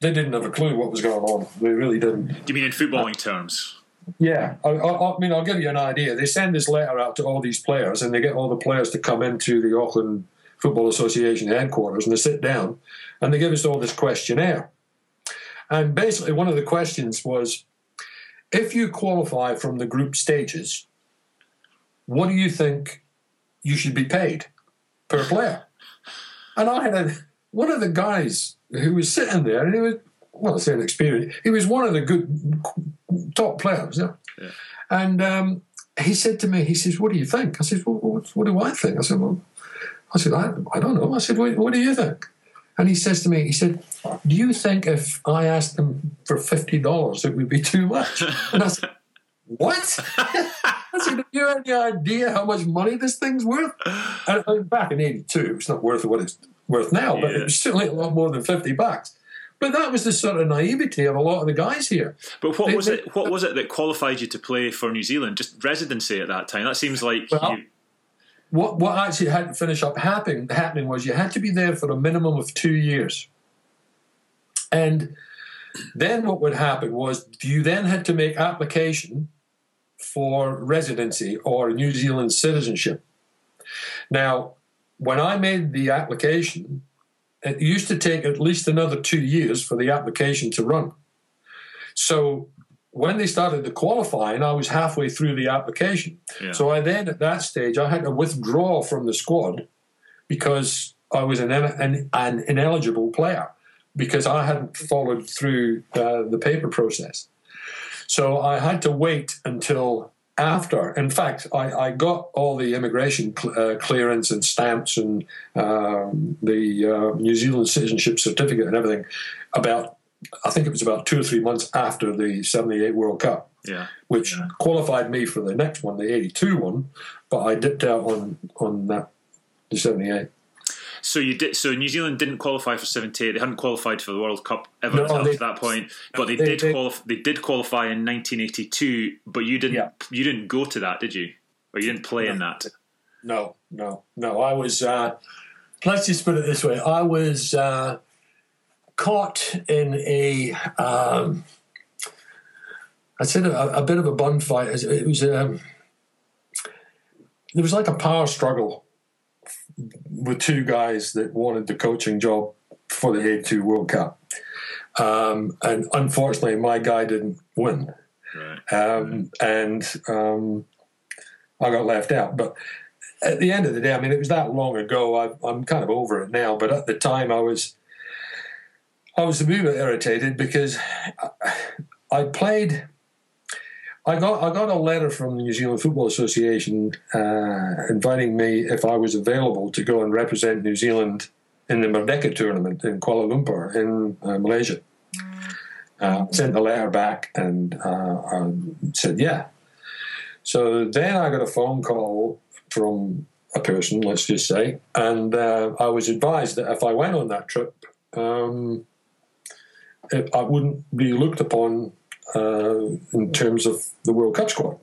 Speaker 3: they didn't have a clue what was going on. They really didn't.
Speaker 2: Do you mean in footballing terms?
Speaker 3: Yeah, I, I, I mean, I'll give you an idea. They send this letter out to all these players, and they get all the players to come into the Auckland Football Association headquarters, and they sit down, and they give us all this questionnaire. And basically, one of the questions was, if you qualify from the group stages, what do you think you should be paid per player? And I had a, one of the guys who was sitting there, and he was, well, I say an experience, he was one of the good top players, yeah.
Speaker 2: Yeah.
Speaker 3: And um, he said to me, he says, "What do you think?" I said, well, what, what do I think?" I said, "Well, I said I, I don't know." I said, what, "What do you think?" And he says to me, he said, "Do you think if I asked them for fifty dollars, it would be too much?" And I said, "What?" I said, "Have you any idea how much money this thing's worth?" And, and back in '82, it's not worth what it's worth now, but
Speaker 2: Yeah.
Speaker 3: it was certainly a lot more than fifty bucks. But that was the sort of naivety of a lot of the guys here.
Speaker 2: But what
Speaker 3: They-
Speaker 2: was it? What was it that qualified you to play for New Zealand? Just residency at that time. That seems like
Speaker 3: Well,
Speaker 2: you,
Speaker 3: what what actually had to finish up happening happening was you had to be there for a minimum of two years. And then what would happen was you then had to make application for residency or New Zealand citizenship. Now, when I made the application, it used to take at least another two years for the application to run. So when they started the qualifying, I was halfway through the application.
Speaker 2: Yeah.
Speaker 3: So I then, at that stage, I had to withdraw from the squad because I was an, an, an ineligible player because I hadn't followed through uh, the paper process. So I had to wait until after. In fact, I, I got all the immigration cl- uh, clearance and stamps and um, the uh, New Zealand citizenship certificate and everything about, I think it was about two or three months after the 78 World Cup
Speaker 2: yeah.
Speaker 3: which qualified me for the next one, the '82 one, but I dipped out on on that the '78.
Speaker 2: So you did. So New Zealand didn't qualify for seventy-eight. They hadn't qualified for the World Cup ever
Speaker 3: No,
Speaker 2: up
Speaker 3: they-
Speaker 2: to that point. But they,
Speaker 3: they-
Speaker 2: did
Speaker 3: they-
Speaker 2: qualify. They did qualify in nineteen eighty-two. But you didn't.
Speaker 3: Yeah.
Speaker 2: You didn't go to that, did you? Or you didn't play in that?
Speaker 3: No, no, no. I was. Uh, let's just put it this way: I was uh, caught in a. Um, I said a, a bit of a bun fight. It was. Um, there was like a power struggle with two guys that wanted the coaching job for the A2 World Cup. Um, and unfortunately, my guy didn't win.
Speaker 2: Right.
Speaker 3: Um, and um, I got left out. But at the end of the day, I mean, it was that long ago. I, I'm kind of over it now. But at the time, I was I was a wee bit irritated because I played I got I got a letter from the New Zealand Football Association uh, inviting me if I was available to go and represent New Zealand in the Merdeka tournament in Kuala Lumpur in uh, Malaysia. Uh, sent the letter back and uh, said yeah. So then I got a phone call from a person, let's just say, and uh, I was advised that if I went on that trip, um, it, I wouldn't be looked upon uh, in terms of the World Cup squad.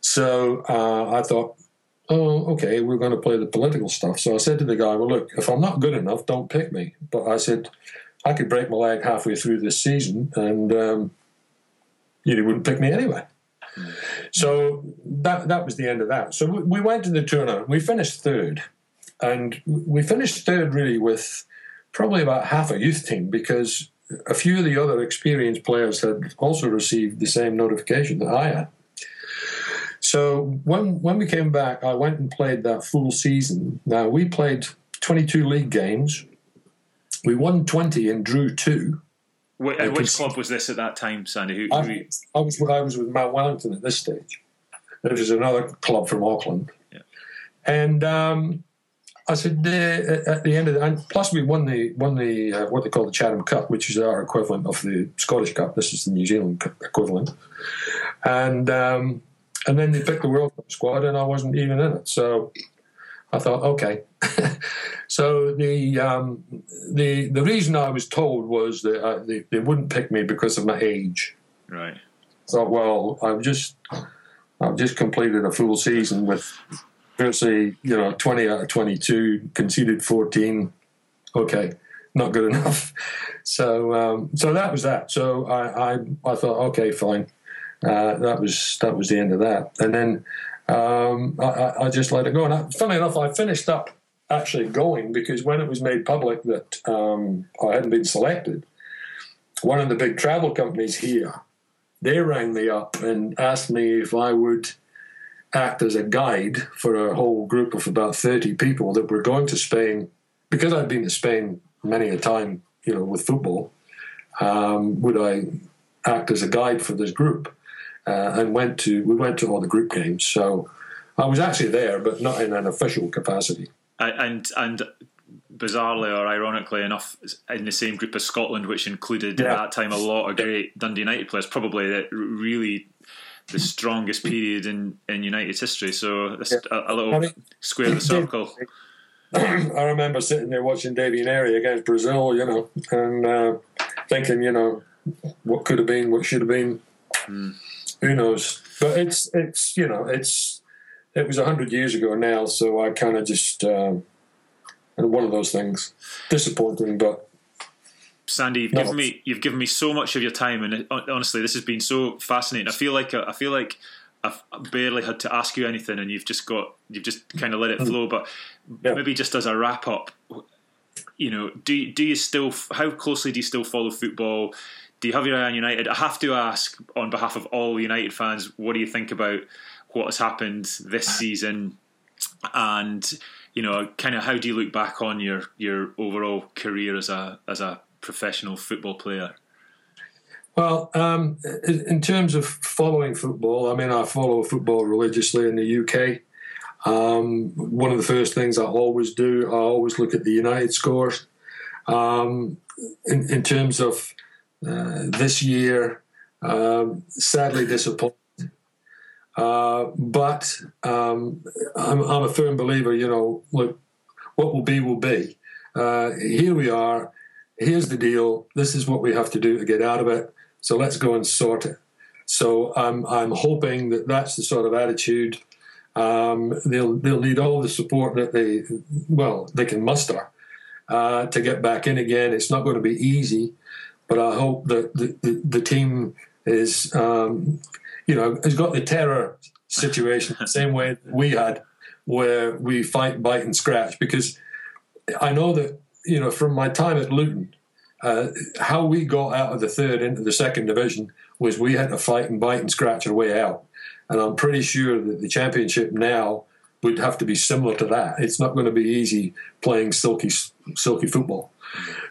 Speaker 3: So uh, I thought, oh, okay, we're going to play the political stuff. So I said to the guy, well, look, if I'm not good enough, don't pick me. But I said, I could break my leg halfway through this season and um, you wouldn't pick me anyway. So that that was the end of that. So we went to the tournament. We finished third, and we finished third really with probably about half a youth team because a few of the other experienced players had also received the same notification that I had. So when when we came back, I went and played that full season. Now we played 22 league games. We won 20 and drew two.
Speaker 2: Wait, and which club was this at that time, Sandy? Who,
Speaker 3: I, who I, was I was with Mount Wellington at this stage. There was another club from Auckland, yeah. and um, I said uh, at the end of the and plus we won the won the uh, what they call the Chatham Cup, which is our equivalent of the Scottish Cup. This is the New Zealand equivalent, and um, and then they picked the World Cup squad, and I wasn't even in it. So I thought, okay. so the um, the the reason I was told was that uh, they, they wouldn't pick me because of my age.
Speaker 2: Right.
Speaker 3: So well, I've just I've just completed a full season with virtually, you know, 20 out of 22, conceded 14. Okay, not good enough. So, um, so that was that. So I, I, I thought, okay, fine. Uh, that was that was the end of that. And then um, I, I, just let it go. And I, funny enough, I finished up actually going because when it was made public that um, I hadn't been selected, one of the big travel companies here, they rang me up and asked me if I would act as a guide for a whole group of about 30 people that were going to Spain. Because I'd been to Spain many a time, you know, with football, um, would I act as a guide for this group? Uh, and went to we went to all the group games. So I was actually there, but not in an official capacity.
Speaker 2: And and bizarrely or ironically enough, in the same group as Scotland, which included yeah. at that time a lot of great Dundee United players, probably that really the strongest period in, in United's history. So yeah. a, a, little I mean, square the circle.
Speaker 3: I remember sitting there watching Davy Narey against Brazil, you know, and uh, thinking, you know, what could have been, what should have been. Mm. Who knows? But it's it's you know it's it was hundred years ago now, so I kind of just uh, one of those things disappointing, but
Speaker 2: Sandy, you've given me you've given me so much of your time, and honestly, this has been so fascinating. I feel like I feel like I've barely had to ask you anything, and you've just got you've just kind of let it mm. flow. But yeah. maybe just as a wrap up, you know, do do you still how closely do you still follow football? Do you have your eye on United? I have to ask on behalf of all United fans, what do you think about what has happened this ah. season? And you know, kind of how do you look back on your your overall career as a as a professional football player?
Speaker 3: Well, um, in terms of following football, I mean, I follow football religiously in the UK. Um, one of the first things I always do, I always look at the United scores. Um, in, in, terms of uh, this year, um, sadly disappointed. Uh, but um, I'm, I'm, a firm believer, you know, look, what will be will be. Uh, here we are here's the deal. This is what we have to do to get out of it. So let's go and sort it. So I'm I'm hoping that that's the sort of attitude. Um, they'll they'll need all the support that they well they can muster uh, to get back in again. It's not going to be easy, but I hope that the the, the team is um, you know has got the terror situation the same way we had, where we fight, bite, and scratch. Because I know that you know, from my time at Luton, uh, how we got out of the third into the second division was we had to fight and bite and scratch our way out. And I'm pretty sure that the championship now would have to be similar to that. It's not going to be easy playing silky, silky football.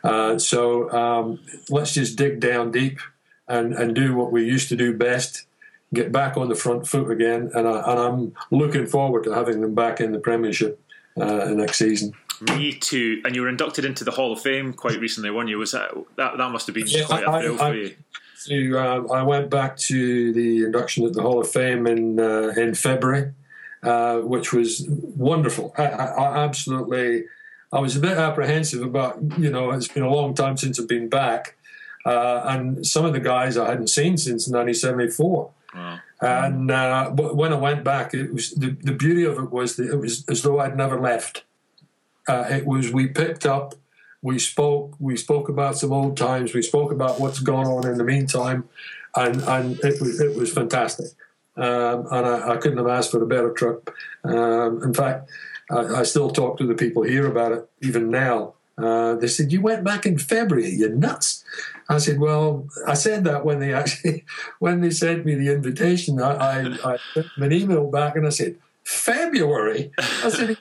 Speaker 3: Uh, so um, let's just dig down deep and, and do what we used to do best. get back on the front foot again, and, I, and I'm looking forward to having them back in the Premiership uh, next season.
Speaker 2: Me too. And you were inducted into the Hall of Fame quite recently, weren't you? Was that that, that must have been
Speaker 3: Yeah,
Speaker 2: quite
Speaker 3: I-
Speaker 2: a thrill
Speaker 3: I-
Speaker 2: for you?
Speaker 3: to, uh, I went back to the induction at the Hall of Fame in uh, in February, uh, which was wonderful. I, I, I absolutely, I was a bit apprehensive about you know it's been a long time since I've been back, uh, and some of the guys I hadn't seen since 1974.
Speaker 2: Wow.
Speaker 3: And uh, when I went back, it was the, the beauty of it was that it was as though I'd never left. Uh, it was we picked up, we spoke, we spoke about some old times, we spoke about what's gone on in the meantime, and and it was it was fantastic. Um, and I, I couldn't have asked for a better trip. Um, in fact, I, I still talk to the people here about it even now. Uh, they said, "You went back in February. You're nuts." I said, "Well, I said that when they actually when they sent me the invitation. I, I, I sent them an email back and I said February. I said."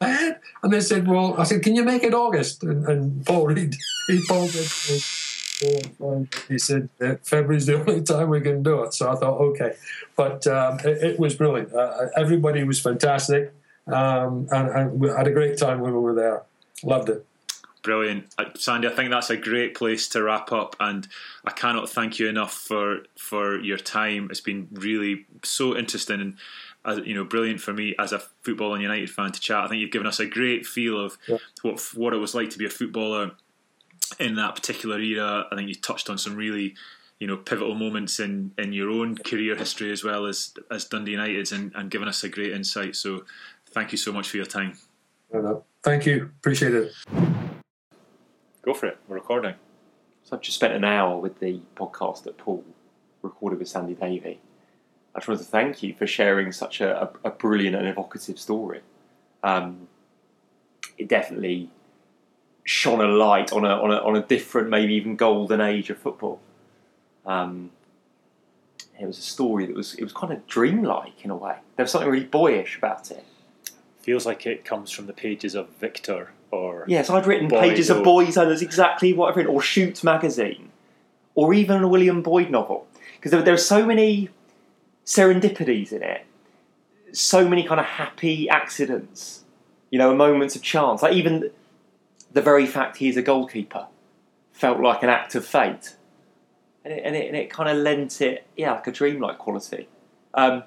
Speaker 3: Man. And they said, "Well, I said, can you make it August?" And, and Paul Reed, he Paul he said that February's the only time we can do it. So I thought, okay, but um, it, it was brilliant. Uh, everybody was fantastic, um, and, and we had a great time when we were there. Loved it.
Speaker 2: Brilliant, Uh, Sandy. I think that's a great place to wrap up, and I cannot thank you enough for for your time. It's been really so interesting and uh, you know brilliant for me as a football and United fan to chat. I think you've given us a great feel of
Speaker 3: Yeah.
Speaker 2: what what it was like to be a footballer in that particular era. I think you touched on some really you know pivotal moments in, in your own career history as well as as Dundee United's, and, and given us a great insight. So thank you so much for your time.
Speaker 3: Thank you. Appreciate it.
Speaker 2: Go for it. We're recording.
Speaker 1: So I've just spent an hour with the podcast that Paul recorded with Sandy Davie. I just wanted to thank you for sharing such a, a, a brilliant and evocative story. Um, it definitely shone a light on a, on a on a different, maybe even golden age of football. Um, it was a story that was it was kind of dreamlike in a way. There was something really boyish about it.
Speaker 4: Feels like it comes from the pages of Victor or
Speaker 1: Yes, I'd written pages of Boys, and that's exactly what I've written, or Shoot magazine, or even a William Boyd novel, because there, there are so many serendipities in it, so many kind of happy accidents, you know, moments of chance. Like even the very fact he's a goalkeeper felt like an act of fate, and it, and it, and it kind of lent it, yeah, like a dreamlike quality. Um,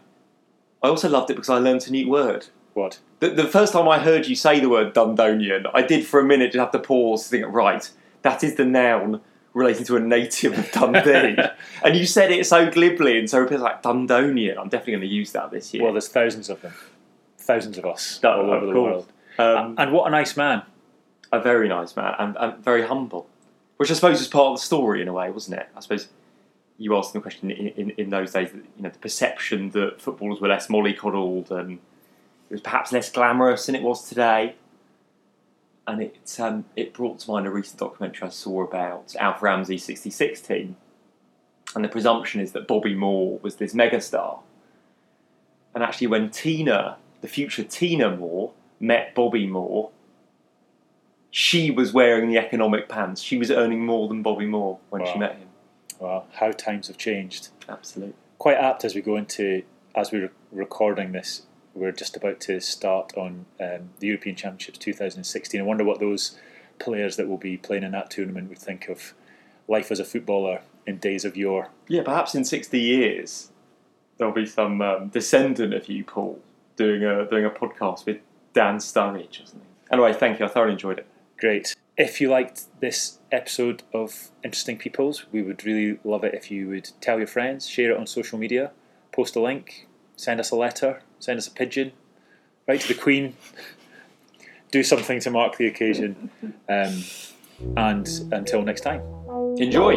Speaker 1: I also loved it because I learned a new word.
Speaker 4: what?
Speaker 1: The, the first time I heard you say the word Dundonian, I did for a minute just have to pause to think, right, that is the noun relating to a native of Dundee. and you said it so glibly and so people like Dundonian. I'm definitely going to use that this year.
Speaker 4: Well, there's thousands of them, thousands of us
Speaker 1: Oh,
Speaker 4: all over the world.
Speaker 1: um,
Speaker 4: and what a nice man!
Speaker 1: a very nice man and, and very humble, which I suppose was part of the story in a way, wasn't it? I suppose you asked the question in, in, in those days, that, you know, the perception that footballers were less mollycoddled and it was perhaps less glamorous than it was today. And it um, it brought to mind a recent documentary I saw about Alf Ramsey's 66 team. And the presumption is that Bobby Moore was this megastar. And actually, when Tina, the future Tina Moore, met Bobby Moore, she was wearing the economic pants. She was earning more than Bobby Moore when she met him.
Speaker 4: Well, how times have changed.
Speaker 1: Absolutely.
Speaker 4: Quite apt as we go into as we're recording this. We're just about to start on um, the European Championships 2016. I wonder what those players that will be playing in that tournament would think of life as a footballer in days of yore.
Speaker 1: Yeah, perhaps in 60 years there'll be some um, descendant of you, Paul, doing a doing a podcast with Dan Sturridge or something. Anyway, thank you. I thoroughly enjoyed it.
Speaker 4: Great. If you liked this episode of Interesting Peoples, we would really love it if you would tell your friends, share it on social media, post a link, send us a letter, send us a pigeon, write to the Queen, do something to mark the occasion. Um, and until next time.
Speaker 1: Enjoy.